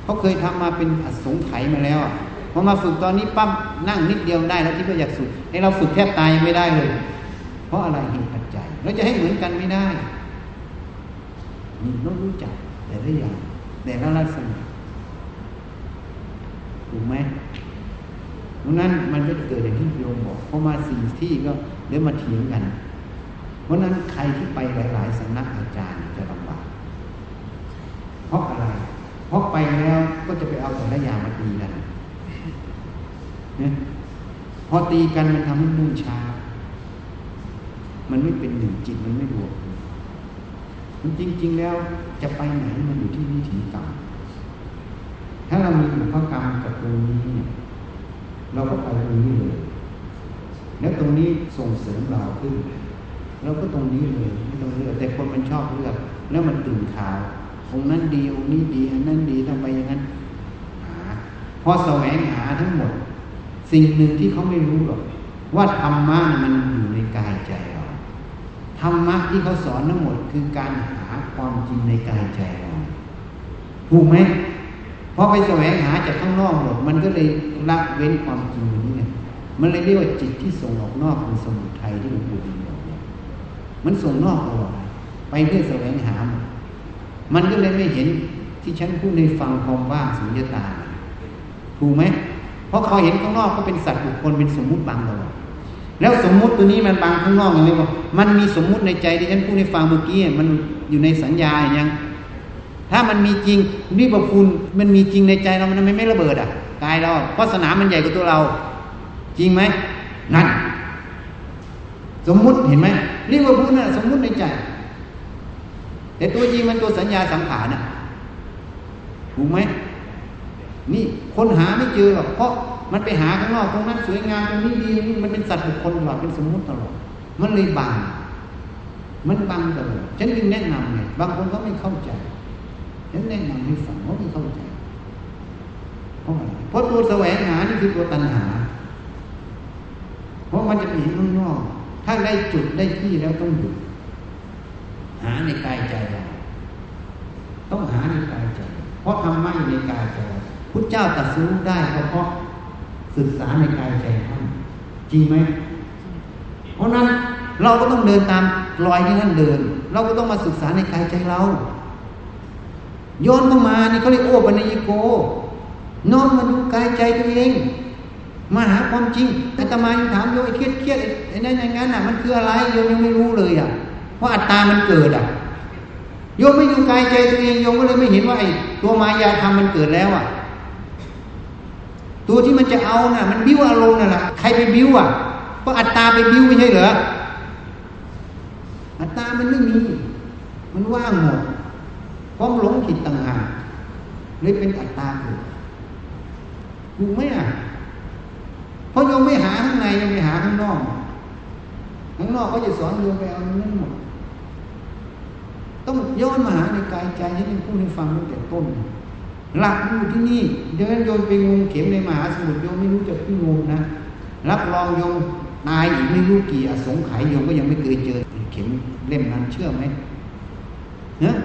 เขาเคยทำมาเป็นอสงไขยมาแล้วพอมาฝึกตอนนี้ปั๊มนั่งนิดเดียวได้แล้วที่ไปจักสู่ให้เราฝึกแทบตายไม่ได้เลย เพราะอะไรเหตุปัจจัย เราจะให้เหมือนกันไม่ได้นี่ต้องรู้จักแต่ละอย่างแต่ละลักษณะถูกไหมเพราะนั้นมันก็จะเกิดอย่างที่โยมบอกพอมาสี่ที่ก็เดี๋ยวมาเถียงกัน เพราะนั้นใครที่ไปหลายๆสำนักอาจารย์จะลำบากเพราะอะไร เพราะไปแล้วก็จะไปเอาแต่ละอย่างมาตีกันเนี่ยพอตีกันมันทำให้มุ่งช้า มันไม่เป็นหนึ่งจิตมันไม่รวมมันจริง ๆ แล้วจะไปไหนมันอยู่ที่วิถีกรรมถ้าเรามีอุปกรรมกับตรงนี้เนี่ยเราก็ไปตรงนี้เลย แล้วตรงนี้ส่งเสริมเราขึ้นเราก็ตรงนี้เลยไม่ต้องเลือกแต่คนมันชอบเลือก แล้วมันตื่นข่าวองนั้นดีองนี้ดีอันนั้นดีทำไปอย่างนั้นหาพอแสวงหาทั้งหมด สิ่งหนึ่งที่เขาไม่รู้หรอกว่าธรรมะมันอยู่ในกายใจ ธรรมะที่เขาสอนทั้งหมดคือการหาความจริงในกายใจเราถูกไหมพอไปแสวงหาจากข้างนอกหมด มันก็เลยละเว้นความจริงนี้ไงมันเลยเรียกว่าจิตที่ส่งออกนอกเป็นสมุทัยที่หลวงปู่ดูลบอกเนี่ยมันส่งนอกตลอดไปเพื่อแสวงหา มันก็เลยไม่เห็นที่ฉันพูดในฟังความว่างสุญญตา ถูกไหมเพราะเขาเห็นข้างนอกก็เป็นสัตว์บุคคลเป็นสมมุติบางตลอด แล้วสมมุติตัวนี้มันบางข้างนอกอย่างไรว่ามันมีสมมุติในใจที่ฉันพูดในฟังเมื่อกี้มันอยู่ในสัญญาอย่างถ้ามันมีจริงนี่ประคุณมันมีจริงในใจเรา มันไม่ระเบิดอะกายเรา เพราะสนามมันใหญ่กว่าตัวเรา จริงไหมนั่นสมมุติเห็นไหมนี่ว่าพูดน่ะสมมุติในใจ แต่ตัวจริงมันตัวสัญญาสังขารน่ะถูกไหมนี่คนหาไม่เจอหรอกเพราะ มันไปหาข้างนอกตรงนั้นสวยงามตรงนี้ดีมันเป็นสัตว์บุคคลตลอดเป็นสมมุติตลอดมันเลยบังมันบังตลอดฉันจึงแนะนำไงบางคนก็ไม่เข้าใจฉันแนะนำให้ฟังเขาไม่เข้าใจเพราะอะไรเพราะตัวแสวงหานี่คือตัวตัณหา เพราะมันจะมีข้างนอกถ้าได้จุดได้ที่แล้วต้องหยุดหาในกายใจเราต้องหาในกายใจ เพราะธรรมะอยู่ในกายใจพุทธเจ้าตรัสรู้ได้เพราะ ศึกษาในกายใจท่านจริงไหมเพราะนั้นเราก็ต้องเดินตามรอยที่ท่านเดิน เราก็ต้องมาศึกษาในกายใจเรา โยนเข้ามานี่เขาเรียกโอปัญญิโกน้อมมาดูกายใจตัวเอง มาหาความจริงอาตมายังถามโยไอ้เครียดเครียดไอ้นั่นอย่างนั้นอะ มันคืออะไรโยมยังไม่รู้เลยอะเพราะอัตตามันเกิดอะโยมไม่ดูกายใจตัวเองโยมก็เลยไม่เห็นว่าไอ้ตัวมายาธรรมมันเกิดแล้วอะ ตัวที่มันจะเอาน่ะ มันบิ้วอารมณ์น่ะล่ะใครไปบิ้วอะเพราะอัตตาไปบิ้วไม่ใช่เหรออัตตามันไม่มี มันว่างหมดความหลงผิดต่างหากเลยเป็นอัตตาเกิดถูกไหมอะเพราะโยมไม่หาข้างในโยมไม่หาข้างนอกข้างนอกเขาจะสอนโยมไปเอานั่นหมดต้องย้อนมาหาในกายใจที่เป็นผู้ให้ฟังตั้งแต่ต้น หลักอยู่ที่นี่เดี๋ยวโยมไปงงเข็มในมหาสมุทรโยมไม่รู้จักที่งงนะ รับรองโยมตายอีกไม่รู้กี่อสงไขยโยมก็ยังไม่เคยเจอเข็มเล่มนั้นเชื่อไหมเนะ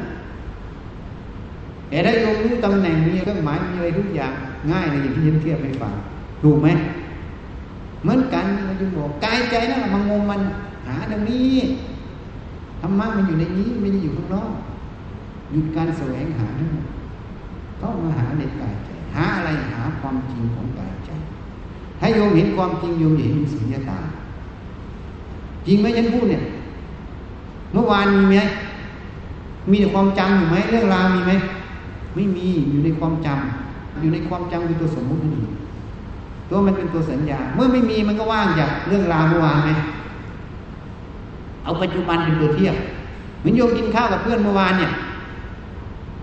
แต่ถ้โยมรู้ตำแหน่งมีเครื่องหมายมีอะไรทุกอย่างง่ายเลยอย่างที่ฉันเทียบให้ฟังถูกไหมเหมือนกันมันจึงบอกกายใจนั่นแหละมันงงมันหาตรงนี้ธรรมะมันอยู่ในนี้ไม่ได้อยู่ข้างนอกหยุดการแสวงหาทั้งหมด ต้องมาหาในกายใจหาอะไรหาความจริงของกายใจ ให้โยมเห็นความจริงโยมเห็นสุญญตา จริงไหมฉันพูดเนี่ย เมื่อวานมีไหมมีแต่ความจำอยู่ไหมเรื่องราวมีไหมไม่มีอยู่ในความจำอยู่ในความจำคือตัวสมมุตินี่ตัวมันเป็นตัวสัญญา เมื่อไม่มีมันก็ว่างจากเรื่องราวเมื่อวานไหมเอาปัจจุบันเป็นตัวเทียบเหมือนโยมกินข้าวกับเพื่อนเมื่อวานเนี่ย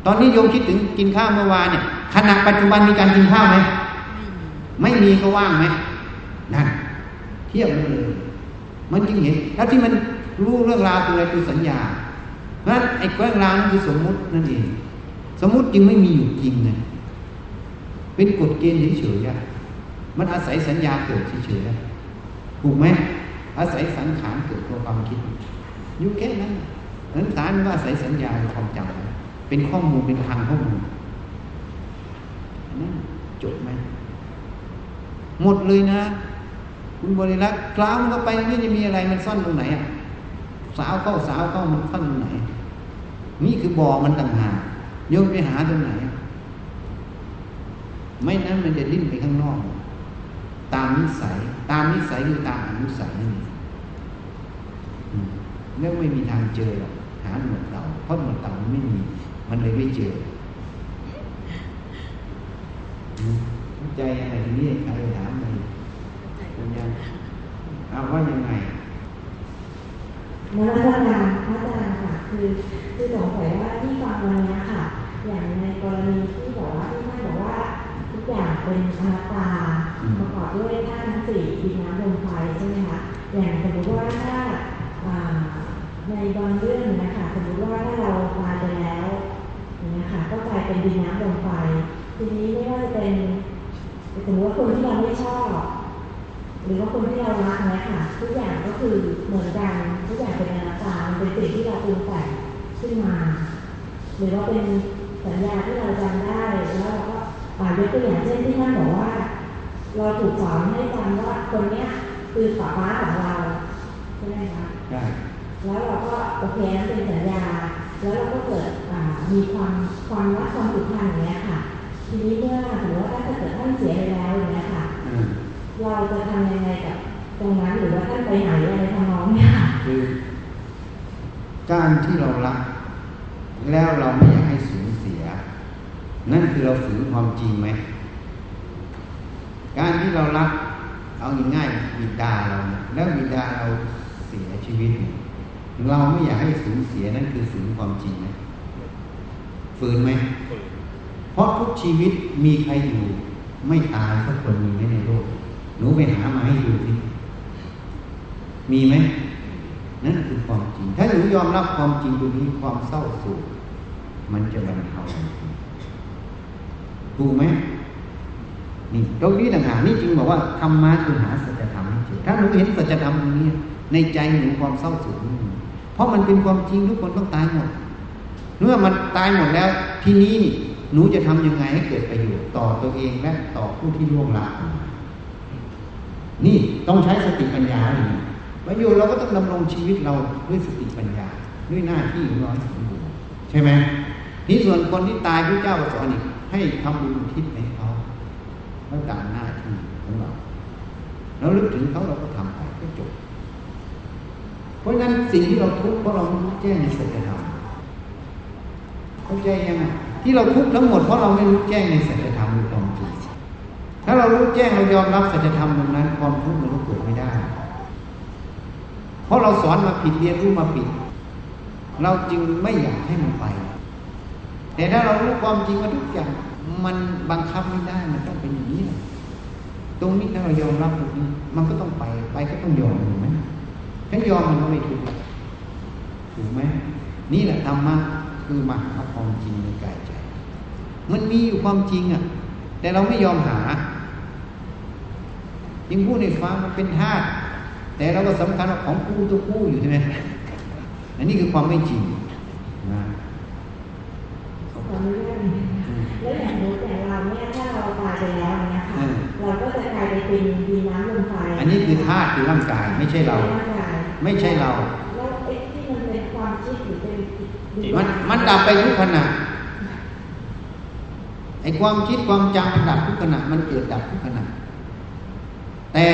ตอนนี้โยมคิดถึงกินข้าวเมื่อวานเนี่ยขณะปัจจุบันมีการกินข้าวไหมไม่มีก็ว่างไหมนั่นเทียบเลยมันจึงเห็น แล้วที่มันรู้เรื่องราวคืออะไรคือสัญญาเพราะฉะนั้นไอ้เรื่องราวนั่นคือสมมุตินั่นเอง สมมุติจึงไม่มีอยู่จริงไงเป็นกฎเกณฑ์เฉยๆมันอาศัยสัญญาเกิดเฉยๆถูกไหมอาศัยสังขารเกิดตัวความคิดอยู่แค่นั้นนั้นสารว่าอาศัยสัญญาความจำ เป็นข้อมูลเป็นทางข้อมูลนั่นจบไหมหมดเลยนะ คุณบริรักษ์กล้ามก็ไปนี่จะมีอะไรมันซ่อนตรงไหนอะสาวเข้าสาวเข้ามันซ่อนตรงไหน นี่คือบ่อมันต่างหากโยมไปหาตรงไหน ไม่นั้นมันจะดิ้นไปข้างนอก ตามนิสัย ตามนิสัยคือตามอนุสัยนั่นเองแล้วไม่มีทางเจอหรอกหาหนวดเต่าเพราะหนวดเต่าไม่มี มันเลยไม่เจอใจอะไรทีนี้ใครถามเลยเป็นยังเอาว่ายังไงมาตรการมาตรการค่ะคือคือสงสัยว่าที่ฟังวันนี้ค่ะ อย่างในกรณีที่บอกว่าที่ท่านบอกว่าทุกอย่างเป็นอนัตตาประกอบด้วยธาตุทั้งสี่ดินน้ำลมไฟใช่ไหมคะอย่างสมมติว่าถ้าในบางเรื่องนะคะสมมติว่าถ้าเราตายไปแล้วน คะก็กลายเป็นดินน้ำลมไฟทีนี้ไม่ว่าจะเป็นสมมติว่าคนที่เราไม่ชอบ หรือว่าคนที่เรารักเนี่ยค่ะ ทุกอย่างก็คือเหมือนกันทุกอย่างเป็นอนัตตาเป็นสิ่งที่เราปรุงแต่งขึ้นมา หรือว่าเป็นสัญญาที่เราจำได้แล้วเราก็อ่ายกตัวอย่างเช่นที่ท่านบอกว่า เราถูกสอนให้จำว่าคนเนี้ยคือป้าป้าของเราใช่ไหมคะได้แล้วเราก็โอเคนั่นเป็นสัญญา แล้วเราก็เกิดอ่ามีความความรักความผูกพันอย่างเงี้ยค่ะ ทีนี้เมื่อสมมติว่าถ้าเกิดท่านเสียไปแล้วอย่างเงี้ยค่ะอืมเราจะทำยังไงกับตรงนั้นหรือว่าท่านไปไหนอะไรทำนองเนี้ยค่ะคือการที่เรารัก แล้วเราไม่อยากให้สูญเสีย นั่นคือเราฝืนความจริงไหมการที่เรารักเอาง่ายๆบิดาเราเนี่ยแล้วบิดาเราเสียชีวิตเนี่ย เราไม่อยากให้สูญเสียนั่นคือฝืนความจริงนะฝืนไหมเพราะทุกชีวิตมีใครอยู่ ไม่ตายสักคนมีไหมในโลกหนูไปหามาให้ดูสิมีไหมนั่นคือความจริง ถ้าหนูยอมรับความจริงตรงนี้ความเศร้าโศกมันจะบรรเทาถูกไหมนี่ตรงนี้ต่างหากนี่จึงบอกว่าธรรมะคือหาสัจธรรมให้เจอถ้าหนูเห็นสัจธรรมตรงนี้ในใจหนูความเศร้าโศกไม่มี เพราะมันเป็นความจริงทุกคนต้องตายหมด เมื่อมันตายหมดแล้ว ทีนี้นี่หนูจะทำยังไงให้เกิดประโยชน์ต่อตัวเองและต่อผู้ที่ล่วงลับนี่ต้องใช้สติปัญญาเลยประโยชน์เราก็ต้องดำรงชีวิตเราด้วยสติปัญญา ด้วยหน้าที่ของเราให้สมบูรณ์ใช่ไหมนี่ส่วนคนที่ตายพระเจ้าสอนอีกให้ทำบุญทิศให้เขาแล้วตามหน้าที่ของเราแล้วลึกถึงเขาเราก็ทำไป ราะฉะนั้นสิ่งที่เราทุกข์เพราะเราไม่รู้แจ้งในสัจธรรมเข้าใจยังไงที่เราทุกข์ทั้งหมดเพราะเราไม่รู้แจ้งในสัจธรรมหรือความจริงถ้าเรารู้แจ้งเรายอมรับสัจธรรมตรงนั้นความทุกข์มันก็เกิดไม่ได้ เพราะเราสอนมาผิดเรียนรู้มาผิด เราจึงไม่อยากให้มันไป แต่ถ้าเรารู้ความจริงว่าทุกอย่างมันบังคับไม่ได้มันต้องเป็นอย่างนี้ตรงนี้ถ้าเรายอมรับตรงนี้ มันก็ต้องไป ไปก็ต้องยอมถูกไหม ถ้ายอมมันก็ไม่ถูกถูกไหมนี่แหละธรรมะคือมาหาความจริงในกายใจ มันมีอยู่ความจริงอะ แต่เราไม่ยอมหายิ่งพูดในฟังมันเป็นธาตุแต่เราก็สำคัญว่าของกู้ตัวกู้อยู่ใช่ไหมอันนี้คือความไม่จริงนะขออนุญาตแล้วอย่างนู้แต่เราเนี่ยถ้าเราตายไปแล้วเนี่ยค่ะเราก็จะกลายไปเป็นดินน้ำลมไฟอันนี้คือธาตุคือร่างกายไม่ใช่เราร่างกาย ไม่ใช่เราแล้วไอ้ที่มันเป็นความคิดหรือเป็นหรือมันมันดับไปทุกขณะไอ้ความคิดความจำมันดับทุกขณะ มันเกิดดับทุกขณะ แต่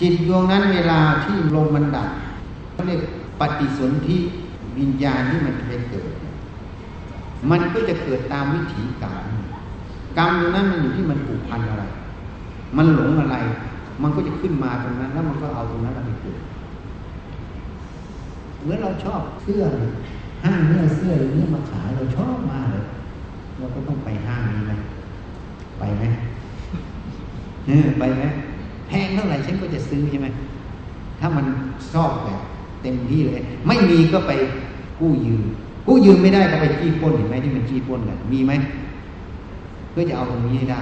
จิตดวงนั้นเวลาที่ลมมันดับเขาเรียกปฏิสนธิวิญญาณที่มันจะไปเกิด มันก็จะเกิดตามวิถีกรรมกรรมตรงนั้นมันอยู่ที่มันผูกพันอะไร มันหลงอะไร มันก็จะขึ้นมาตรงนั้น แล้วมันก็เอาตรงนั้นไปเกิด เหมือนเราชอบเสื้อห้างเนื้อเสื้ออย่างนี้มาขายเราชอบมากเลยเราก็ต้องไปห้างนี้ไหมไปไหมเออไปไหมแพงเท่าไหร่ฉันก็จะซื้อใช่ไหมถ้ามันชอบแบบเต็มที่เลย ไม่มีก็ไปกู้ยืมกู้ยืมไม่ได้ก็ไปจี้ปล้นเห็นไหมที่มันจี้ปล้นกันมีไหมเพื่อจะเอาตรงนี้ให้ได้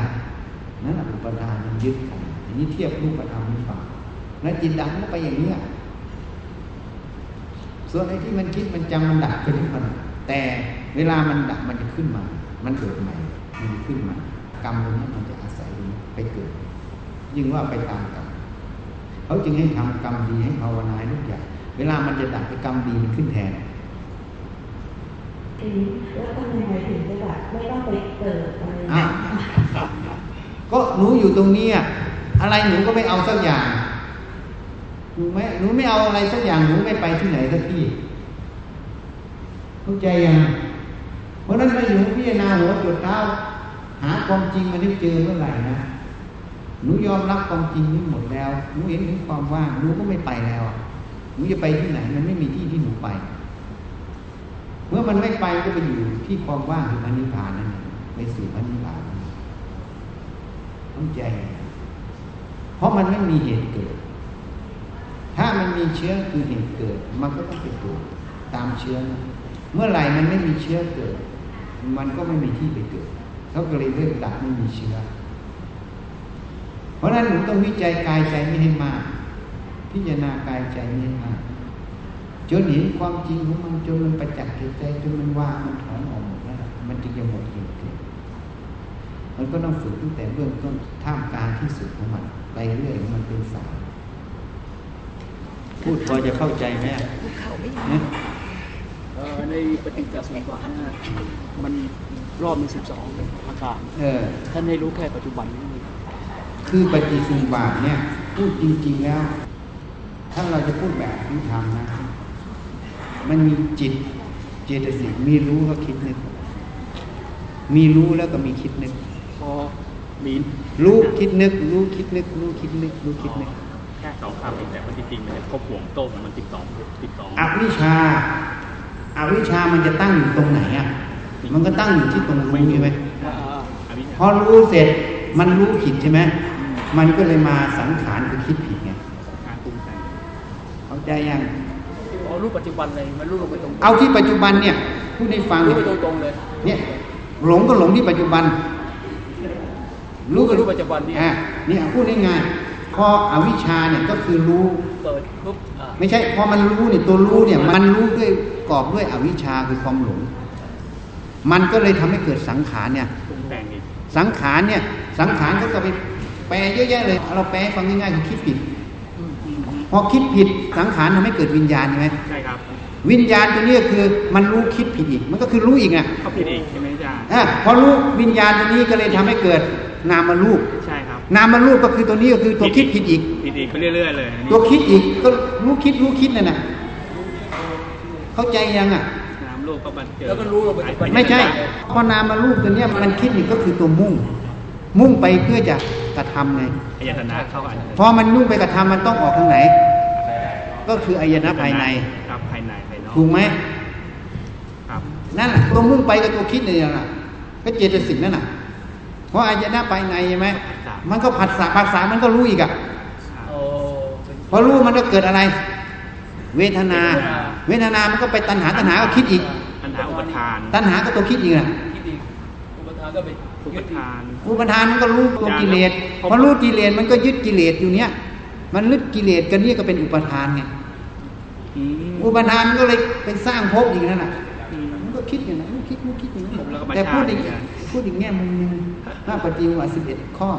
นั่นแหละอุปทานมันยึดกันอันนี้เทียบรูปธรรมให้ฟังแล้วจิตดังก็ไปอย่างเนี้ย ส่วนไอ้ที่มันคิดมันจำมันดับไปทุกขณะแต่เวลามันดับมันจะขึ้นมา มันเกิดใหม่ มันขึ้นมา กรรมตรงนี้มันจะอาศัยตรงนี้ไปเกิด ยิ่งว่าไปตามกรรมเขาจึงให้ทำกรรมดีให้ภาวนาทุกอย่างเวลามันจะดับไอ้กรรมดีมันขึ้นแทนอืมแล้วทำยังไงถึงจะแบบไม่ต้องไปเกิดอะไรอย่างอะเงี้ยก็หนูอยู่ตรงนี้อะอะไรหนูก็ไม่เอาสักอย่าง หนูไม่หนูไม่เอาอะไรสักอย่างหนูไม่ไปที่ไหนสักที่เข้าใจยังเพราะนั้นถ้าหนูพิจารณาหัวจุดเท้าหาความจริงมันได้เจอเมื่อไหร่นะหนูยอมรับความจริงนี้หมดแล้วหนูเห็นถึงความว่างหนูก็ไม่ไปแล้วหนูจะไปที่ไหนมันไม่มีที่ที่หนูไป เมื่อมันไม่ไปก็ไปอยู่ที่ความว่างคือพระนิพพานนั่นเองไปสู่พระนิพพานเองต้องใจ เพราะมันไม่มีเหตุเกิด ถ้ามันมีเชื้อคือเหตุเกิด มันก็ต้องไปเกิดตามเชื้อนเมื่อไหร่มันไม่มีเชื้อเกิด มันก็ไม่มีที่ไปเกิดเขาก็เลยเรียกดับไม่มีเชื้อ เพราะฉะนั้นหนูต้องวิจัยกายใจไม่ให้มาก พิจารณากายใจไม่ให้มากจนเห็นความจริงของมันจนมันประจักษ์แก่ใจจนมันวางมันถอนออกหมดแล้วมันจึงจะหมดเหตุเกิดมันก็ต้องฝึกตั้งแต่เบื้องต้นท่ามกลางที่สุดของมัน ไปเรื่อยมันเป็นสาย พูดพอจะเข้าใจไหมอะนะเอ่อในปฏิจจสมุปบาทนะมันรอบมันสิบสองอาการเออท่านให้รู้แค่ปัจจุบันนี้คือปฏิสุบาทเนี่ย พูดจริง ๆแล้ว ถ้าเราจะพูดแบบที่ทำนะ มันมีจิตเจตสิกมีรู้ก็คิดนึก มีรู้แล้วก็มีคิดนึกพอมีนรู้คิดนึก รู้คิดนึก รู้คิดนึก รู้คิดนึก แค่สองคำเองแต่ว่าจริงๆมันจะครบห่วงโต้งมันสิบสองสิบสองอวิชชาอาวิชชามันจะตั้งอยู่ตรงไหนอะมันก็ตั้งอยู่ที่ตรงรู้ใช่ไหมอ่าอวิชชาพอรู้เสร็จมันรู้ผิดใช่ไหมมันก็เลยมาสังขารคือคิดผิดไงการปรุงแต่งเข้าใจยังพอรู้ปัจจุบันเลยมันรู้ลงไปตรงเอาที่ปัจจุบันเนี่ยพูดให้ฟังรู้เนี่ยไปตรงๆเลยเนี่ยหลงก็หลงที่ปัจจุบัน รู้ก็รู้ปัจจุบันนี่อะเนี่ยพูดง่ายๆ พออวิชชาเนี่ยก็คือรู้เปิดปุ๊บอ่าไม่ใช่พอมันรู้เนี่ยตัวรู้เนี่ยมันรู้ด้วยกรอบด้วยอวิชชาคือความหลง มันก็เลยทำให้เกิดสังขารเนี่ยปรุงแต่งอีกสังขารเนี่ย สังขารเขาก็ไปแปลเยอะแยะเลย เราแปลให้ฟังง่ายๆคือคิดผิดอืมอืมพอคิดผิดสังขารทำให้เกิดวิญญาณใช่ไหมใช่ครับวิญญาณตัวเนี้คือมันรู้คิดผิดอีก มันก็คือรู้อีกอะเขาผิดอีกใช่ไหมอาจารย์อะพอรู้วิญญาณตัวนี้ก็เลยทำให้เกิดนามรูปใช่ครับ นามรูปก็คือตัวนี้ก็คือตัวคิดผิดอีกผิดอีกไปเรื่อยๆเลยอันนี้ตัวคิดอีกก็รู้คิดรู้คิดนั่นน่ะเข้าใจยังอะน้ำลูกก็มันเจอแล้วก็รู้ลงไปตรงไม่ใช่พอนามารูปตัวเนี้ยมันคิดอีกก็คือตัวมุ่ง มุ่งไปเพื่อจะกระทำไงอายตนะเข้าอันพอมันมุ่งไปกระทำมันต้องออกทางไหน ก็คืออายนะภายในครับภายในภายนอกถูกไหมครับนั่นแหละตัวมุ่งไปกับตัวคิดนี่แหละก็เจตสิกนั่นน่ะเพราะอายนะภายในใช่ไหม มันก็ผัสสะผัสสะมันก็รู้อีกอะโอ้เป็นพอรู้มันก็เกิดอะไร เวทนา เวทนามันก็ไปตัณหาตัณหาก็คิดอีกปัญหาอุปทาน ตัณหาก็ตัวคิดอีกอะคิดดีอุปทานก็เป็นอุปทานอุปทานมันก็รู้ตัวกิเลสพอรู้กิเลสมันก็ยึดกิเลสอยู่เนี้ยมันลึกกิเลสกันนี่ก็เป็นอุปทานไงอืมอุปทานก็เลยไปสร้างภพอีกนั่นแหละอืมมันก็คิดอย่างนั้นมันคิดมันคิดอย่างนั้นแล้วก็มาแต่พูดอีกชาติพูดอีกแง่มุมหนึงถ้าปฏิวัติสิบเอ็ดข้อ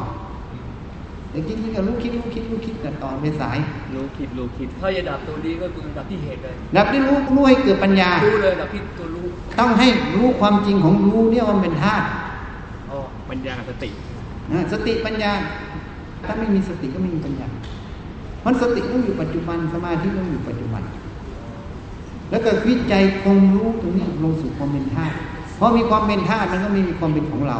แต่จริงๆก็รู้คิดรู้คิดรู้คิดแต่ตอนไปสาย รู้คิดรู้คิด ถ้าจะดับตัวนี้ก็คือดับที่เหตุเลยดับที่รู้รู้ให้เกิดปัญญา รู้เลยดับที่ตัวรู้ ต้องให้รู้ความจริงของรู้เนี่ยว่ามันเป็นธาตุอ๋อปัญญากับสติสติปัญญา ถ้าไม่มีสติก็ไม่มีปัญญา เพราะสติต้องอยู่ปัจจุบันสมาธิต้องอยู่ปัจจุบัน แล้วก็วิจัยคงรู้ตรงนี้ลงสู่ความเป็นธาตุเพราะมีความเป็นธาตุมันก็ไม่มีความเป็นของเรา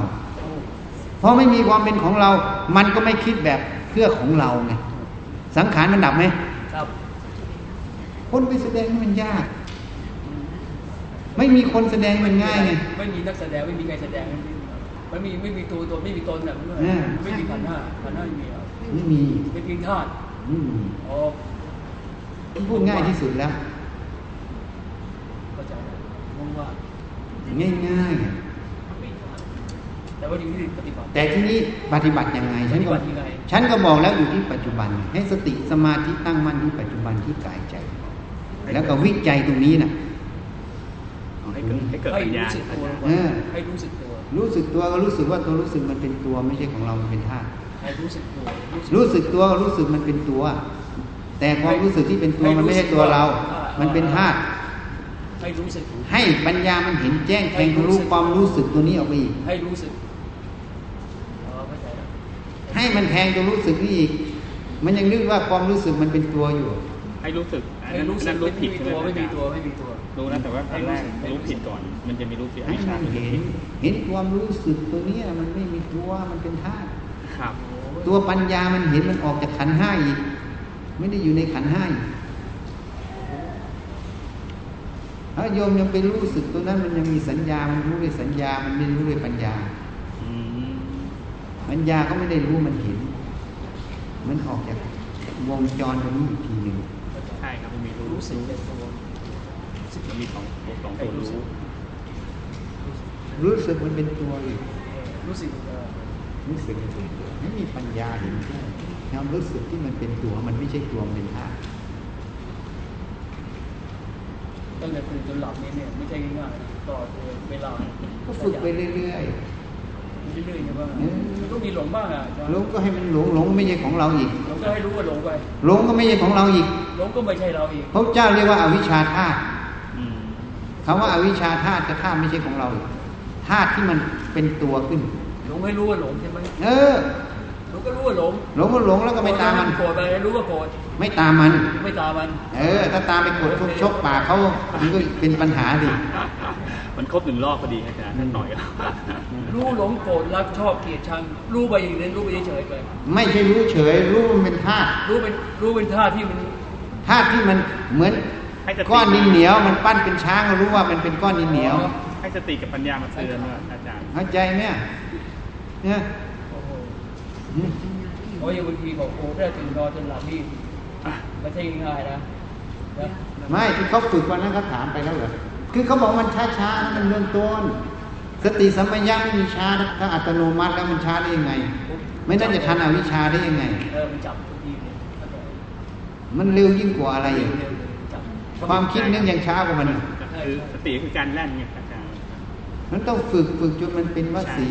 เพราะไม่มีความเป็นของเรา มันก็ไม่คิดแบบเพื่อของเราไงสังขารมันดับไหมครับ คนไปแสดงมันยาก ไม่มีคนแสดงมันง่ายไงไม่มีนักแสดงไม่มีใครแสดงไม่มีไม่มีตัวตนไม่มีตนแบบนั้นอ่าไม่มีขันธ์ห้าขันธ์ห้าไม่มีหรอกไม่มีไม่เพียงธาตุไม่มีอ๋อพูดง่ายที่สุดแล้วเข้าใจแล้วมองว่าง่ายๆไง แต่ว่าอยู่ที่ปฏิบัติ แต่ที่นี้ปฏิบัติยังไงฉันก็ปฏิบัติยังไงฉันก็บอกแล้วอยู่ที่ปัจจุบัน ให้สติสมาธิตั้งมั่นที่ปัจจุบันที่กายใจ แล้วก็วิจัยตรงนี้นะให้เกิดให้เกิดให้ปัญญารู้สึกตัวเออให้รู้สึกตัว รู้สึกตัวก็รู้สึกว่าตัวรู้สึกมันเป็นตัวไม่ใช่ของเรา มันเป็นธาตุให้รู้สึกตัว รู้สึกตัวก็รู้สึกมันเป็นตัว แต่ความรู้สึกที่เป็นตัวมันไม่ใช่ตัวเรา มันเป็นธาตุให้รู้สึก ให้ปัญญามันเห็นแจ้งแทงทะลุความรู้สึกตัวนี้ออกไปอีกให้รู้สึกอ๋อเข้าใจแล้ว ให้มันแทงตัวรู้สึกนี่อีก มันยังนึกว่าความรู้สึกมันเป็นตัวอยู่ ให้รู้สึกอันให้นั้นรู้อันสึนั้กนรู้ผิดไม่ใช่ไหมมีตัวไม่มีตัวไม่มีตัวรู้นะแต่ว่าครั้งแรกรู้ผิดก่อน มันจะมีรู้ผิดอให้วิชชามันเป็นรู้เห็ผินดเห็นความรู้สึกตัวเนี้ยมันไม่มีตัวมันเป็นธาตุครับตัวปัญญามันเห็นมันออกจากขันธ์ห้าอีก ไม่ได้อยู่ในขันธ์ห้าอีกถ้าโยมยังไปรู้สึกตัวนั้นมันยังมีสัญญา มันรู้ด้วยสัญญา มันไม่รู้ด้วยปัญญาอืม ปัญญาก็ไม่ได้รู้มันเห็น มันออกจากวงจรตรงนี้อีกทีหนึ่งใช่ครับมันมีรู้รู้สึกเป็นตัวมันมีสองตัวสองตัวรู้ รู้สึกมันเป็นตัวอีกรู้สึกเอ่อรู้สึกมันเป็นตัวไม่มีปัญญาเห็นแค่ความรู้สึกที่มันเป็นตัวมันไม่ใช่ตัวมันเป็นธาตุตั้งแต่ตื่นจนหลับนี่เนี่ยไม่ใช่ง่ายๆนะตลอดเวลา ก็ฝึกไปเรื่อย เรื่อยๆใช่ป่ะเออมันก็มีหลงบ้างอะอาจารๆย์หลงก็ให้มันหลงหลงไม่ใช่ของเราอีกหลงก็ให้รู้ว่าหลงไปหลงก็ไม่ใช่ของเราอีกหลงก็ไม่ใช่เราอีกพระเจ้าเรียกว่าอาวิชชาธาตุอืมคำว่าอาวิชชาธาตุกับธาตุไม่ใช่ของเราอีกธาตุที่มันเป็นตัวขึ้น หลงให้รู้ว่าหลงใช่ไหมเออหลงก็รู้ว่าหลงหลงก็หลงแล้วก็ไม่ตามมันโกรธไปรู้ว่าโกรธไม่ตามมัน ไม่ตามมัน เออ ถ้าตามไปกดทุบชกปากเขามันก็เป็นปัญหาดิ มันครบหนึ่งรอบพอดีอาจารย์ท่านหน่อยแล้วรู้หลงโกรธรักชอบเกลียดชังรู้ไปอย่างนี้รู้ไปเฉยๆไปไม่ใช่รู้เฉย รู้มันเป็นธาตุรู้เป็นรู้เป็นท่าที่มันธาตุที่มันเหมือนให้สติก้อนดินเหนียวมันปั้นเป็นช้างเรารู้ว่ามันเป็นก้อนดินเหนียว ให้สติกับปัญญามาเตือนว่าอาจารย์เข้าใจไหมเนี่ยโอ้โหอืมโอ้ยบางทีบอกโอ้ถ้าตื่นนอนจนหลับนี่ไม่ใช่ง่ายๆนะนะไม่ที่เขาฝึกวันนั้นเขาถามไปแล้วเหรอ คือเขาบอกมันช้าๆนะมันเรื่องต้น สติสัมปชัญญะไม่มีช้านะถ้าอัตโนมัติแล้วมันช้าได้ยังไง ไม่น่าจะทันอวิชชาได้ยังไงเออมันจับทุกทีเลยมันเร็วยิ่งกว่าอะไรอีกเร็วๆจับความคิดนึกยังช้ากว่ามันอีกคือสติคือการแล่นไงอาจารย์มันต้องฝึกฝึกจนมันเป็นวสี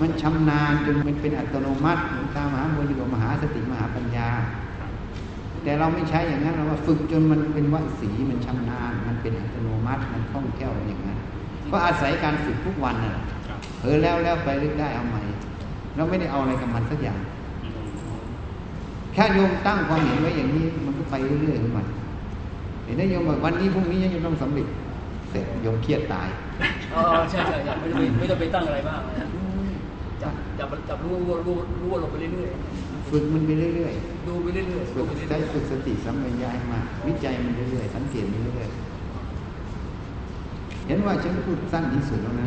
มันชำนาญจนมันเป็นอัตโนมัติหลวงตามหาบุญอยู่กับมหาสติมหาปัญญา แต่เราไม่ใช้อย่างนั้นเราว่าฝึกจนมันเป็นวสีมันชำนาญ มันเป็นอัตโนมัติมันคล่องแคล่วอย่างนั้นก็อาศัยการฝึกทุกวันน่ะครับเออแล้วแล้วไปเรื่อยได้เอาใหม่เราไม่ได้เอาอะไรกับมันสักอย่างอืมแค่โยมตั้งความเห็นไว้อย่างนี้ มันก็ไปเรื่อยๆของมันเห็นไหมโยมบอกวันนี้พรุ่งนี้ยังต้องสำเร็จเสร็จโยมเครียดตายเออใช่ใช่ใช่ไม่ต้องไปไม่ต้องไปตั้งอะไรมากนะจับจับจับรู้รู้รู้รู้ว่าลงไปเรื่อย ฝึกมันไปเรื่อยๆดูไปเรื่อยๆๆดูฝึกไปเรื่ได้อยฝึกสติสัมปชัญญะให้มากวิจัยมันเรื่อยๆสังเกตมันเรื่อยๆเห็นว่าฉันพูดสั้นที่สุดแล้วนะ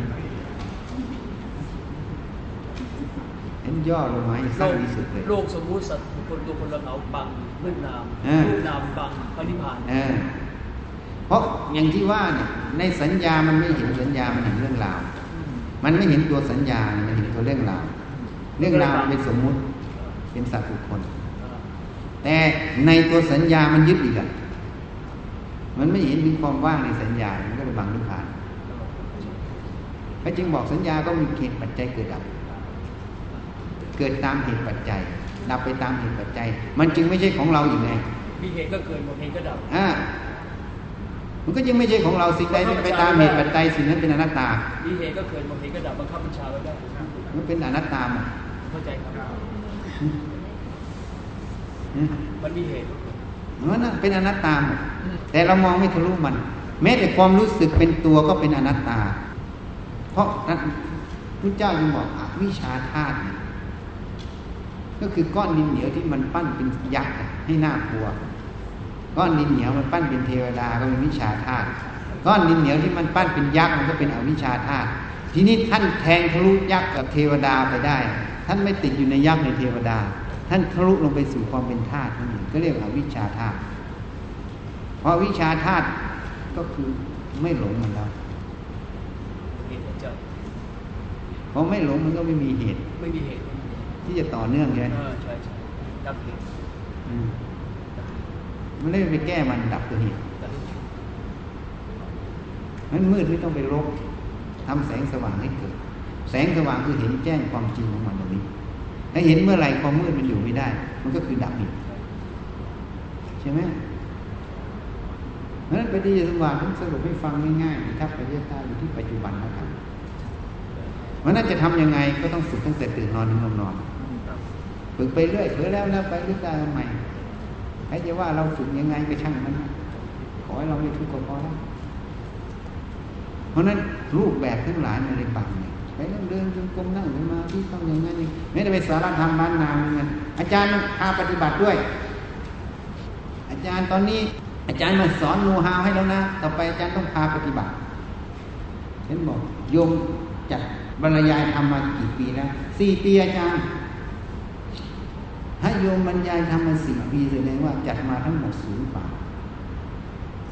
เห็นย่อลงมาให้ๆสั้นที่สุดเลยโลกสมมุติสัตว์บุคคลตัวคนละเขาบังรูปนามเออรูปนามบังพระนิพพานเออเพราะอย่างที่ว่าเนี่ยในสัญญามันไม่เห็นสัญญามันเห็นเรื่องราว มันไม่เห็นตัวสัญญา มันเห็นตัวเรื่องราว เรื่องราวมันเป็นสมมุติ เป็นสัตว์บุคคล แต่ในตัวสัญญามันยึดอีกอะมันไม่เห็นถึงความว่างในสัญญา มันก็เลยบังนิพพานพระจึงบอกสัญญาก็มีเหตุปัจจัยเกิดดับ เกิดตามเหตุปัจจัย ดับไปตามเหตุปัจจัย มันจึงไม่ใช่ของเราอีกไง มีเหตุก็เกิดหมดเหตุก็ดับ อ่า มันก็ยังไม่ใช่ของเราสิ่งใดเป็นไปตามเหตุปัจจัยสิ่งนั้นเป็นอนัตตา มีเหตุก็เกิดหมดเหตุก็ดับบังคับบัญชาไว้ได้มันเป็นอนัตตาหมดเข้าใจครับอื มมันมีเหตุมันนั่นเป็นอนัตตาหมดแต่เรามองไม่ทะลุมัน แม้แต่ความรู้สึกเป็นตัวก็เป็นอนัตตา เพราะนั้นพระเจ้าจึงบอกอวิชชาธาตุเนี่ยก็คือก้อนดินเหนียวที่มันปั้นเป็นยักษ์อะให้น่ากลัว ก้อนดินเหนียวมันปั้นเป็นเทวดาก็เป็นวิชาธาตุก้อนดินเหนียวที่มันปั้นเป็นยักษ์มันก็เป็นอวิชชาธาตุทีนี้ท่านแทงทะลุยักษ์กับเทวดาไปได้ ท่านไม่ติดอยู่ในยักษ์ในเทวดา ท่านทะลุลงไปสู่ความเป็นธาตุนั่นเองก็เรียกว่าวิชาธาตุเพราะวิชาธาตุก็คือไม่หลงมันแล้วเหตุปัจจัยเพราะไม่หลงมันก็ไม่มีเหตุ ไม่มีเหตุ ที่จะต่อเนื่องใช่ไหมเออใช่ใช่ดับเหตุอืมมันไม่ได้ไปแก้มันดับตัวเหตุดับเหตุมันมืดไม่ต้องไปรบทำแสงสว่างให้เกิด แสงสว่างคือเห็นแจ้งความจริงของมันตรงนี้ถ้าเห็นเมื่อไหร่ความมืดมันอยู่ไม่ได้ มันก็คือดับอีกใช่ไหมเพราะนั้นปฏิจจสมบัติผมสรุปให้ฟังง่ายๆถ้าปฏิจจาอยู่ที่ปัจจุบันนะครับมันน่าจะทำยังไงก็ต้องฝึกตั้งแต่ตื่นนอนถึงนอนนอนฝึกไปเรื่อยเผลอแล้วแล้วไปเรื่อยได้ใหม่ใครจะว่าเราฝึกยังไงก็ช่างมันขอให้เราไม่ทุกข์ก็พอแล้วเพราะนั้นรูปแบบทั้งหลายมันในบังเนี่ย ไปเรื่องเดินจงกรมนั่งสมาธิต้องอย่างนั้นนี่ไม่ได้ไปสารธรรมบ้านนาเหมือนกันอาจารย์พาปฏิบัติด้วย อาจารย์ตอนนี้ อาจารย์มาสอนน้ฮาวให้แล้วนะ ต่อไปอาจารย์ต้องพาปฏิบัติเห็นบอกโยมจัดบรรยายทำมากี่ปีแล้วสี่ปีอาจารย์ถ้าโยมบรรยายทำมาสี่ปีแสดงว่าจัดมาทั้งหมดศูนย์ป่า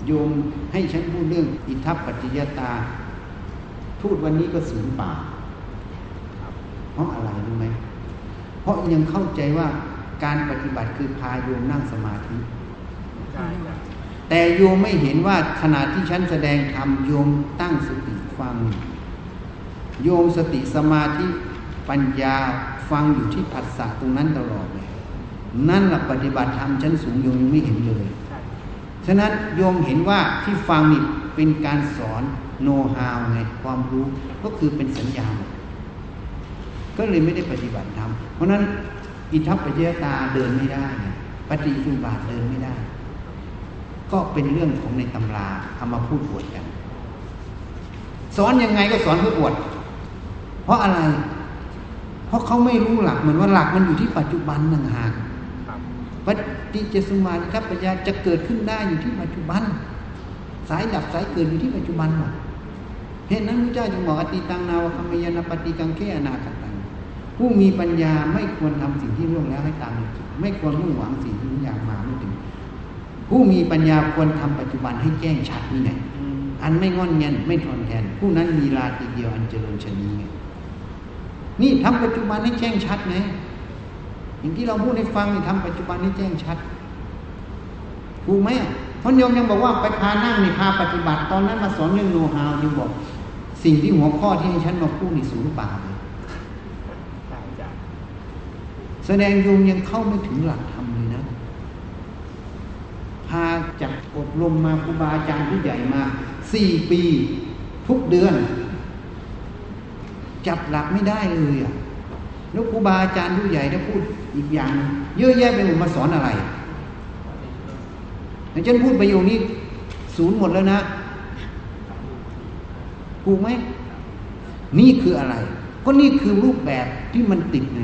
โยมให้ฉันพูดเรื่องอิทัปปัจจยตา พูดวันนี้ก็ศูนย์ป่า ราะอะไรรู้ไหมเพราะยังเข้าใจว่าการปฏิบัติคือพาโยมนั่งสมาธิแต่โยมไม่เห็นว่าขณะที่ฉันแสดงธรรมโยมตั้งสติฟัง โยมสติสมาธิปัญญาฟังอยู่ที่ผัสสะตรงนั้นตลอดเลยนั่นแหละปฏิบัติธรรมชั้นสูงโยมยังไม่เห็นเลย ฉะนั้นโยมเห็นว่าที่ฟังนี่เป็นการสอนโน้ตฮาวไงความรู้ก็คือเป็นสัญญา ก็เลยไม่ได้ปฏิบัติธรรม เพราะฉะนั้นอิทัปปัจจยตาเดินไม่ได้ไงปฏิจุบาทเดินไม่ได้ ก็เป็นเรื่องของในตำราเอามาพูดอวดกัน สอนยังไงก็สอนเพื่ออวด เพราะอะไร เพราะเขาไม่รู้หลักเหมือนว่าหลักมันอยู่ที่ปัจจุบันต่างหากครับปฏิจจสมาธิทัพปัญญาจะเกิดขึ้นได้อยู่ที่ปัจจุบัน สายดับสายเกิดอยู่ที่ปัจจุบันหมดเหตุนั้นพระเจ้าจึงบอกอติตังนาวคัมมยานปฏิกังเขอนาคตัง ผู้มีปัญญาไม่ควรทำสิ่งที่ล่วงแล้วให้ตามเป็นจริงไม่ควรมุ่งหวังสิ่งที่อยากมาไม่ถึง ผู้มีปัญญาควรทำปัจจุบันให้แจ้งชัดนี่ไงอืมอันไม่งอนเงันไม่ทนแทน ผู้นั้นมีลาตรีเดียวอันเจริญชนีไงนี่ทำปัจจุบันให้แจ้งชัดไงอย่างที่เราพูดให้ฟังนี่ทำปัจจุบันให้แจ้งชัดถูกไหมอะเพราะโยมยังบอกว่าไปพานั่งนี่พาปฏิบัติตอนนั้นมาสอนเรื่องโน้ตฮาวยังบอก สิ่งที่หัวข้อที่ให้ฉันมาพูดนี่สูญเปล่าเลย ใช่จ้ะ แสดงโยมยังเข้าไม่ถึงหลักธรรมเลยนะพาจากอบรมมาครูบาอาจารย์ผู้ใหญ่มาสี่ปีทุกเดือน จับหลักไม่ได้เลยอะแล้วครูบาอาจารย์ผู้ใหญ่ได้พูดอีกอย่างเยอะแยะไปหมดมาสอนอะไรอย่างฉันพูดประโยคนี้ศูนย์หมดแล้วนะถูกไหมนี่คืออะไร ก็นี่คือรูปแบบที่มันติดไง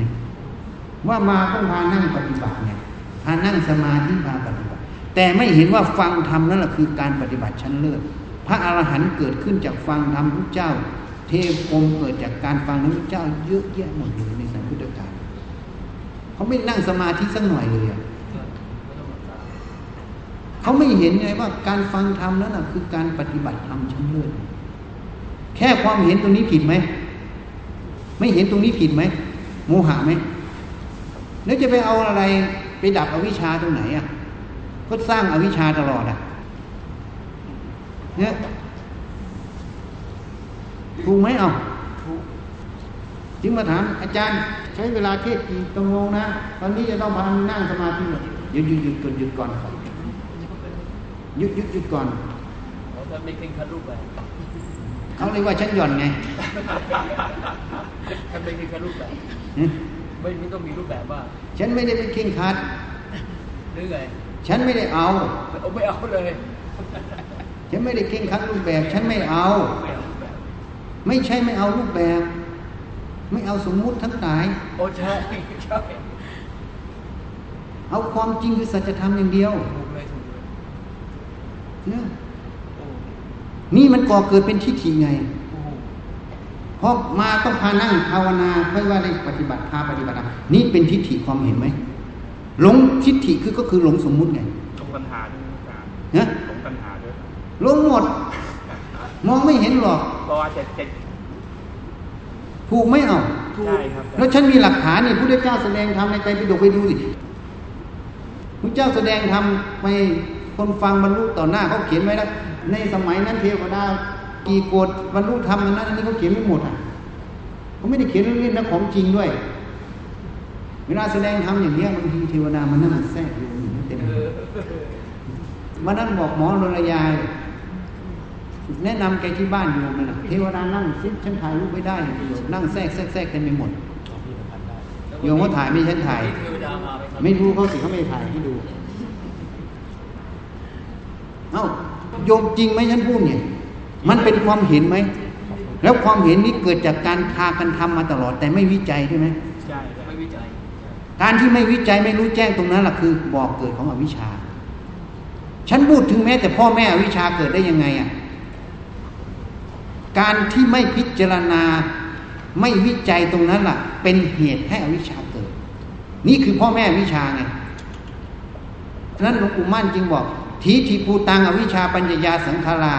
ว่ามาต้องพานั่งปฏิบัติไงพานั่งสมาธิพาปฏิบัติ แต่ไม่เห็นว่าฟังธรรมนั่นแหละคือการปฏิบัติชั้นเลิศพระอรหันต์เกิดขึ้นจากฟังธรรมพระเจ้า เทพพรมเกิดจากการฟังธรรมพระเจ้า เยอะแยะหมดเลยในสังพุทธการเขาไม่นั่งสมาธิสักหน่อยเลยอะเขาไม่เห็นไงว่าการฟังธรรมนั่นแหะคือการปฏิบัติธรรมชั้นเลิศแค่ความเห็นตรงนี้ผิดไหมไม่เห็นตรงนี้ผิดไหมโมหะไหม แล้วจะไปเอาอะไรไปดับอวิชชาตรงไหนอะ ก็สร้างอวิชชาตลอดอะ เนี่ยถูกไหมเอาจึงมาถามอาจารย์ใช้เวลาเทศกี่ตรงงนะ ตอนนี้จะต้องพานั่งสมาธิหน่อยหยุดหยุดหยุดก่อนหยุดก่อนหยุดหยุดหยุดก่อนเขาจะไม่เคร่งครัดรูปแบบเขาเรียกว่าชั้นหย่อนไงถ้าไม่เคร่งครัดรูปแบบหึ ไม่ไม่ต้องมีรูปแบบว่า ฉันไม่ได้ไปเข่งครัดหรือไงฉันไม่ได้เอาเอาไม่เอาเลย ฉันไม่ได้เข่งครัดรูปแบบ ฉันไม่เอาไม่เอารูปแบบไม่ใช่ไม่เอารูปแบบ ไม่เอาสมมุติทั้งหลายโอ้ใช่ใช่เอาความจริงคือสัจธรรมอย่างเดียวถูกเลยถูกเลยเนี่ยโอ้นี่มันก่อเกิดเป็นทิฏฐิไงโอ้ เพราะมาต้องพานั่งภาวนาเพื่อว่าได้ปฏิบัติพาปฏิบัติธรรมนี่เป็นทิฏฐิความเห็นไหมหลงทิฏฐิคือก็คือหลงสมมุติไงลงปัญหาด้วยอาจารย์นะลงปัญหาด้วยหลงหมด มองไม่เห็นหรอกเพราะว่าจะจะถูกไหมเอาใช่ครับแล้วฉันมีหลักฐานนี่พระเจ้าแสดงธรรมในใจไปดูไปดูสิพระเจ้าแสดงธรรมไปคนฟังบรรลุต่อหน้าเขาเขียนไว้แล้วในสมัยนั้นเทวดา กี่โกดบรรลุธรรมอันนั้นอันนี้เขาเขียนไม่หมดอะเขาไม่ได้เขียนเล่นๆนะของจริงด้วย เวลาแสดงธรรมอย่างเนี้ยบางทีเทวดามันนั่งแทรกอยู่อยู่เต็มเอเลยอวันนั้นบอกหมอรรยาแนะนำแกที่บ้านอยู่นั่นน่ะเทวดานั่งซิฉันถ่ายรูปไม่ได้นั่งแทรกแทรกแทรกเต็มไปหมดโยมว่าถ่ายไม่ใช่ถ่ายเทวดามาไหมครับไม่รู้เขาสิเขาไม่ถ่ายให้ดู เอ้าโยมจริงไหมฉันพูดเนี่ย มันเป็นความเห็นไหม แล้วความเห็นนี้เกิดจากการพากันทำมาตลอด แต่ไม่วิจัยใช่ไหมใช่ครับไม่วิจัย การที่ไม่วิจัยไม่รู้แจ้งตรงนั้นแหละคือบอกเกิดของอวิชชา ฉันพูดถึงแม้แต่พ่อแม่อวิชชาเกิดได้ยังไงอะการที่ไม่พิจารณาไม่วิจัยตรงนั้นล่ะ เป็นเหตุให้อวิชชาเกิด นี่คือพ่อแม่อวิชชาไงฉะนั้นหลวงปู่มั่นจึงบอกทีทีภูตังอวิชชาปัญญายาสังขารา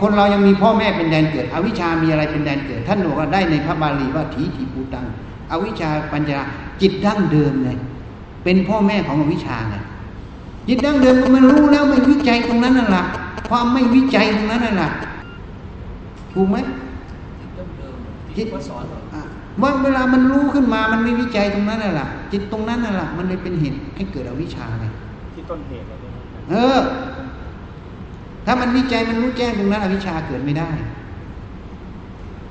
คนเรายังมีพ่อแม่เป็นแดนเกิด อวิชชามีอะไรเป็นแดนเกิด ท่านบอกว่าได้ในพระบาลีว่าทีทีภูตัง อวิชชาปัญญาจิตดั้งเดิมไงเป็นพ่อแม่ของอวิชชาไงจิตดั้งเดิมมันรู้แล้วไม่วิจัยตรงนั้นน่ะล่ะความไม่วิจัยตรงนั้นน่ะล่ะถูกไหมเดิมเดิมที่เขาสอนเราอะว่าเวลามันรู้ขึ้นมามันไม่วิจัยตรงนั้นน่ะล่ะจิตตรงนั้นน่ะล่ะมันเลยเป็นเหตุให้เกิดอวิชชาไงที่ต้นเหตุเราเนี่ยเออ ถ้ามันวิจัยมันรู้แจ้งตรงนั้นอวิชชาเกิดไม่ได้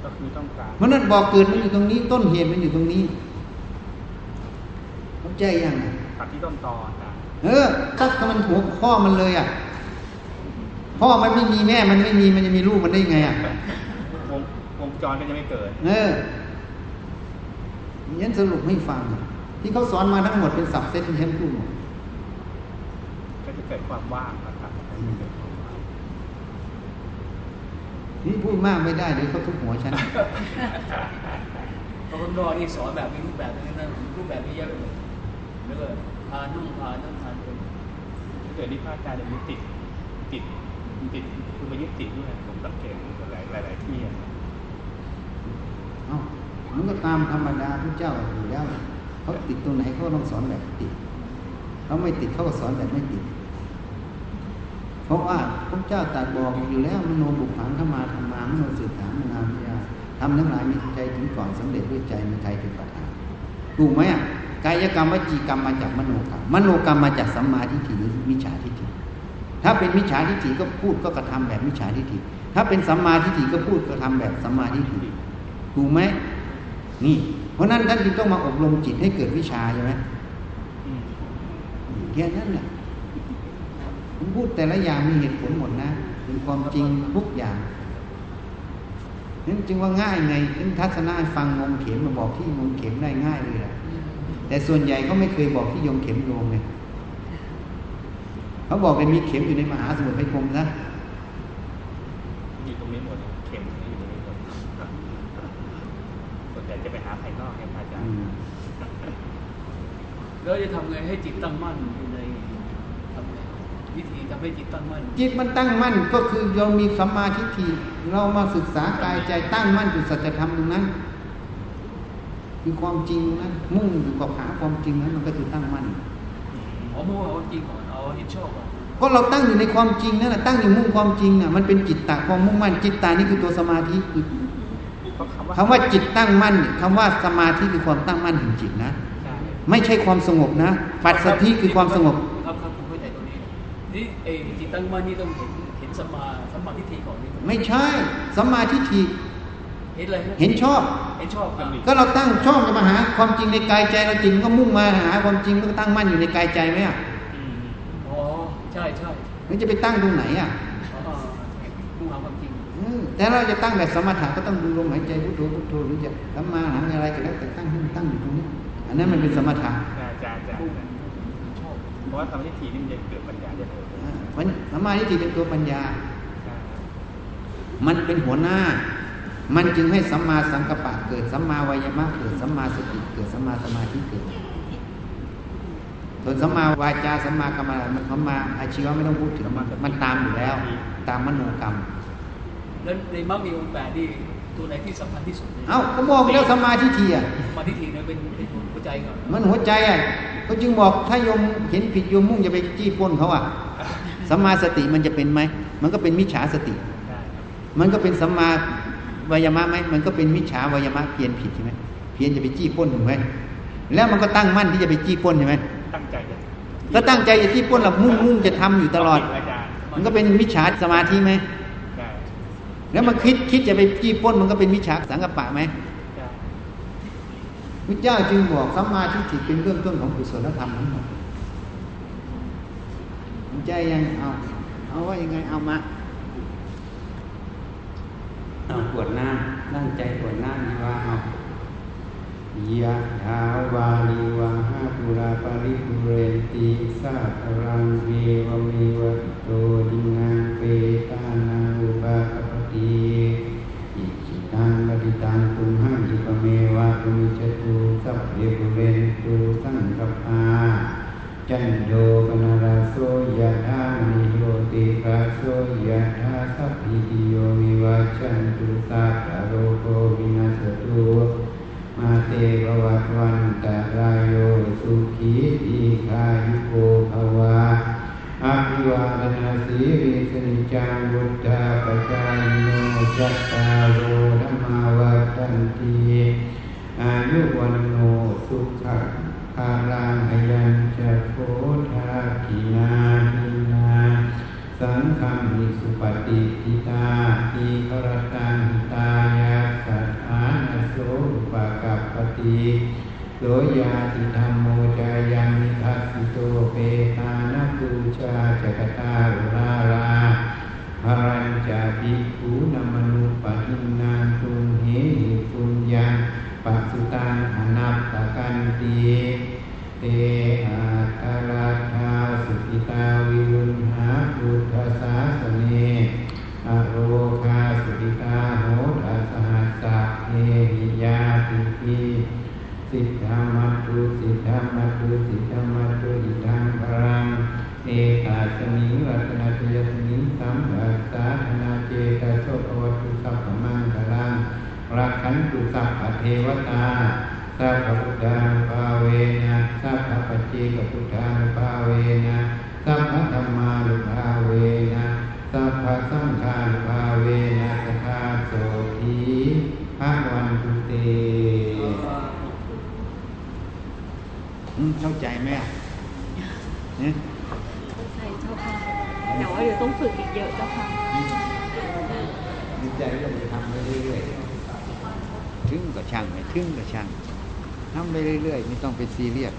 ก็คือต้องการเพราะนั้นบอกเกิดมันอยู่ตรงนี้ ต้นเหตุมันอยู่ตรงนี้เข้าใจยังอะตัดที่ต้นตออาจารย์เออตัดกับมันหัวข้อมันเลยอะพ่อมันไม่มีแม่มันไม่มีมันจะมีลูกมันได้ไงอะวงวงจรก็จะไม่เกิด เออยันสรุปให้ฟัง ที่เขาสอนมาทั้งหมดเป็นสับเซตที่ฉันพูดหมดก็จะเกิดความว่างนะครับเกิดความว่าง นี่พูดมากไม่ได้เดี๋ยวเขาทุบหัวฉันเพราะคนนอกนี่สอนแบบมีรูปแบบนี้นั่นรูปแบบนี้เยอะเลยแล้วก็พานุ่งพานั่งทานเป็นเกิดที่พระอาจารย์เนี่ยติดติดติดคือมายึดติดด้วยผมสังเกตหลายหลายหลายที่เอ้ามันก็ตามธรรมดาพระเจ้าอยู่แล้วเขาติดตรงไหนเขาต้องสอนแบบติดเขาไม่ติดเขาก็สอนแบบไม่ติด เพราะว่าพระเจ้าตรัสบอกอยู่แล้วมโนบุพผังเข้ามาธรรมามโนสื่อถามมนาพิยาทำทั้งหลายมีใจถึงก่อนสำเร็จด้วยใจมีใจเป็นประธานถูกไหมอะกายกรรมวจีกรรมมาจากมโนกรรมมโนกรรมมาจากสัมมาทิฏฐิหรือมิจฉาทิฏฐิถ้าเป็นมิจฉาทิฏฐิก็พูดก็กระทำแบบมิจฉาทิฏฐิถ้าเป็นสัมมาทิฏฐิก็พูดกระทำแบบสัมมาทิฏฐิถูกไหมนี่เพราะนั้นท่านจึงต้องมาอบรมจิตให้เกิดวิชาใช่ไหมแค่นั้นแหละ ผมพูดแต่ละอย่างมีเหตุผลหมดนะเป็นความจริงทุกอย่างนั้นจึงว่าง่ายไงถึงทัศนะให้ฟังงมเข็มมาบอกที่งมเข็มได้ง่ายเลยแหละแต่ส่วนใหญ่เขาไม่เคยบอกที่โยงเข็มโยงไงเขาบอกเป็นมีเข็มอยู่ในมหาสมุทรไพคมนะอยู่ตรงนี้หมดเข็มอยู่ตรงนี้หมดส่วนใหญ่จะไปหาภายนอกเนี่ยพระอาจารอืย์มแล้วจะทำไงให้จิตตั้งมั่นอยู่ในทำไง วิธีทำให้จิตตั้งมั่น จิตมันตั้งมั่นก็คือเรามีสัมมาทิฏฐิเรามาศึกษากายใจตั้งมั่นอยู่สัจธรรมตรงนั้น คือความจริงนั้นมุ่งอยู่กับหาความจริงนั้นมันก็คือตั้งมั่นเอาโม่เอาจริงก่อนเอาเห็นชอบก่อนก็เราตั้งอยู่ในความจริงนั่นแหละตั้งอยู่มุ่งความจริงน่ะมันเป็นจิตตะความมุ่งมั่นจิตตานี่คือตัวสมาธิคือเพราะคำว่าคำว่าจิตตั้งมั่นเนี่ยคำว่าสมาธิคือความตั้งมั่นแห่งจิตนะใช่ไม่ใช่ความสงบนะ ปัสสธิคือความสงบ นี่เออจิตตั้งมั่นนี่ต้องเห็นเห็นสมมาสมมาทิฏฐิก่อนนี่ไม่ใช่สมมาทิฏฐิเห็นอะไรฮะเห็นชอบเห็นชอบอะก็เราตั้งชอบจะมาหา ความจริงในกายใจเราจริงก็มุ่งมาหา ความจริงก็ตั้งมั่นอยู่ในกายใจไหมอะอืมอ๋อใช่ใช่มันจะไปตั้งตรงไหนอะอ๋อมุ่งหาความจริงอืมแต่เราจะตั้งแบบสมถะก็ต้องดูลมหายใจพุทโธพุทโธหรือจะสัมมาหาอะไรก็แล้วแต่ตั้งให้มันตั้งอยู่ตรงนี้ อันนั้นมันเป็นสมถะใช่ใช่ใช่มุ่งใช่ชอบ เพราะว่าทำให้ทีนี่มันจะเกิดปัญญาได้เลยมันสมมาทิฏฐิเป็นตัวปัญญา มันเป็นหัวหน้า มันจึงให้สัมมาสังกัปปะเกิดสัมมาวายามะเกิดสัมมาสติเกิดสัมมาสมาธิเกิดส่วนสัมมาวาจาสัมมากรรมมันสัมมาอาชีวะไม่ต้องพูดถึงมันมันตามอยู่แล้ว ตามมโนกรรม แล้วในมรรคมีองค์แปดนี่ ตัวไหนที่สำคัญที่สุดนี่ยเอ้าก็บอกแล้วสัมมาทิฏฐิอะมาทิฏฐิเนี่ยเป็นเป็นหัวใจก่อนมันหัวใจอะก็จึงบอกถ้าโยมเห็นผิดโยมมุ่งจะไปจี้ปล้นเขาอะสัมมาสติมันจะเป็นไหมมันก็เป็นมิจฉาสติใช่มันก็เป็นสัมมาวายามะไหมมันก็เป็นมิจฉาวายามะเพียนผิดใช่ไหมเพียนจะไปจี้ปล้นถูกไหมแล้วมันก็ตั้งมั่นที่จะไปจี้ปล้นใช่ไหมตั้งใจจะก็ตั้งใจจะจี้ปล้นหลับมุ่งมุ่งจะทำอยู่ตลอดอาจารย์มันก็เป็นมิจฉาสมาธิไหมใช่ แล้วมันคิดคิดจะไปจี้ป้นมันก็เป็นมิจฉาสังกปะไหมใช่พระเจ้าจึงบอกสัมมาทิฏฐิเป็นเรื่องต้นของกุศลธรรมทั้งหมดมันใจยังเอาเอาว่ายังไงเอามาเอาปวดหน้ำนั่งใจปวดหน้ำนี่ว่าเอายะถาวาลิวาหาปุราปริปุเรนติสาคารังเอวเมวะโตดินังเปตานา ตังตุหังสุปเมวะตุมิจตุสัพเพปุเรนตุสังกปาจันโดปนาราโสยะธามณิโยติราโสยะธาสัพพิติโยมิวัชชันตุสัพพโรโควินาสตุมาเตภวัตวันตารายโยสุขีอีคายุโกภวะอาภิวาทนาสีริสนิจังวุฒาปจายโนจัตตาโร ขะภาลังอายัญจะโพธากินาทินาสังฆมิสุปฏิทิตาทีครตังหิตายาสัทธานโสอุปกัปปติโสยาติธรรมโมจายังนิทัสสิโตเปตานาปูชาจักตาอุราราภรัญจาภิกขุนามนุปทินนา เตอาตาราธาสุขิตาวิรุณหาพุทธศาสเนอโรคาสุขิตาโหทัสหัสสะเอหิยาติปิสิทธามัตุสิทธามัตุสิทธามัตุอิทังพรังเอกาสมิงรัตนาเจยสมิงสัมภัสสาธนาเจตโสภวตุสัพพมังคลังรักขันตุสัพพเทวตา สัพพพุทธานุภาเวนะสัพพปัจเจกพุทธานุภาเวนะสัพพธรรมานุภาเวนะสัพพสังฆานุภาเวนะสทาโสทีภะวันตุเตอืมเข้าใจไหมอะเนี่ยใช่เจ้าค่ะแต่ว่าเดี๋ยวต้องฝึกอีกเยอะเจ้าค่ะดีใจก็จะทำไปเรื่อยๆถึงก็ช่างไม่ถึงก็ช่าง ทำไปเรื่อยๆไม่ต้องไปซีเรียส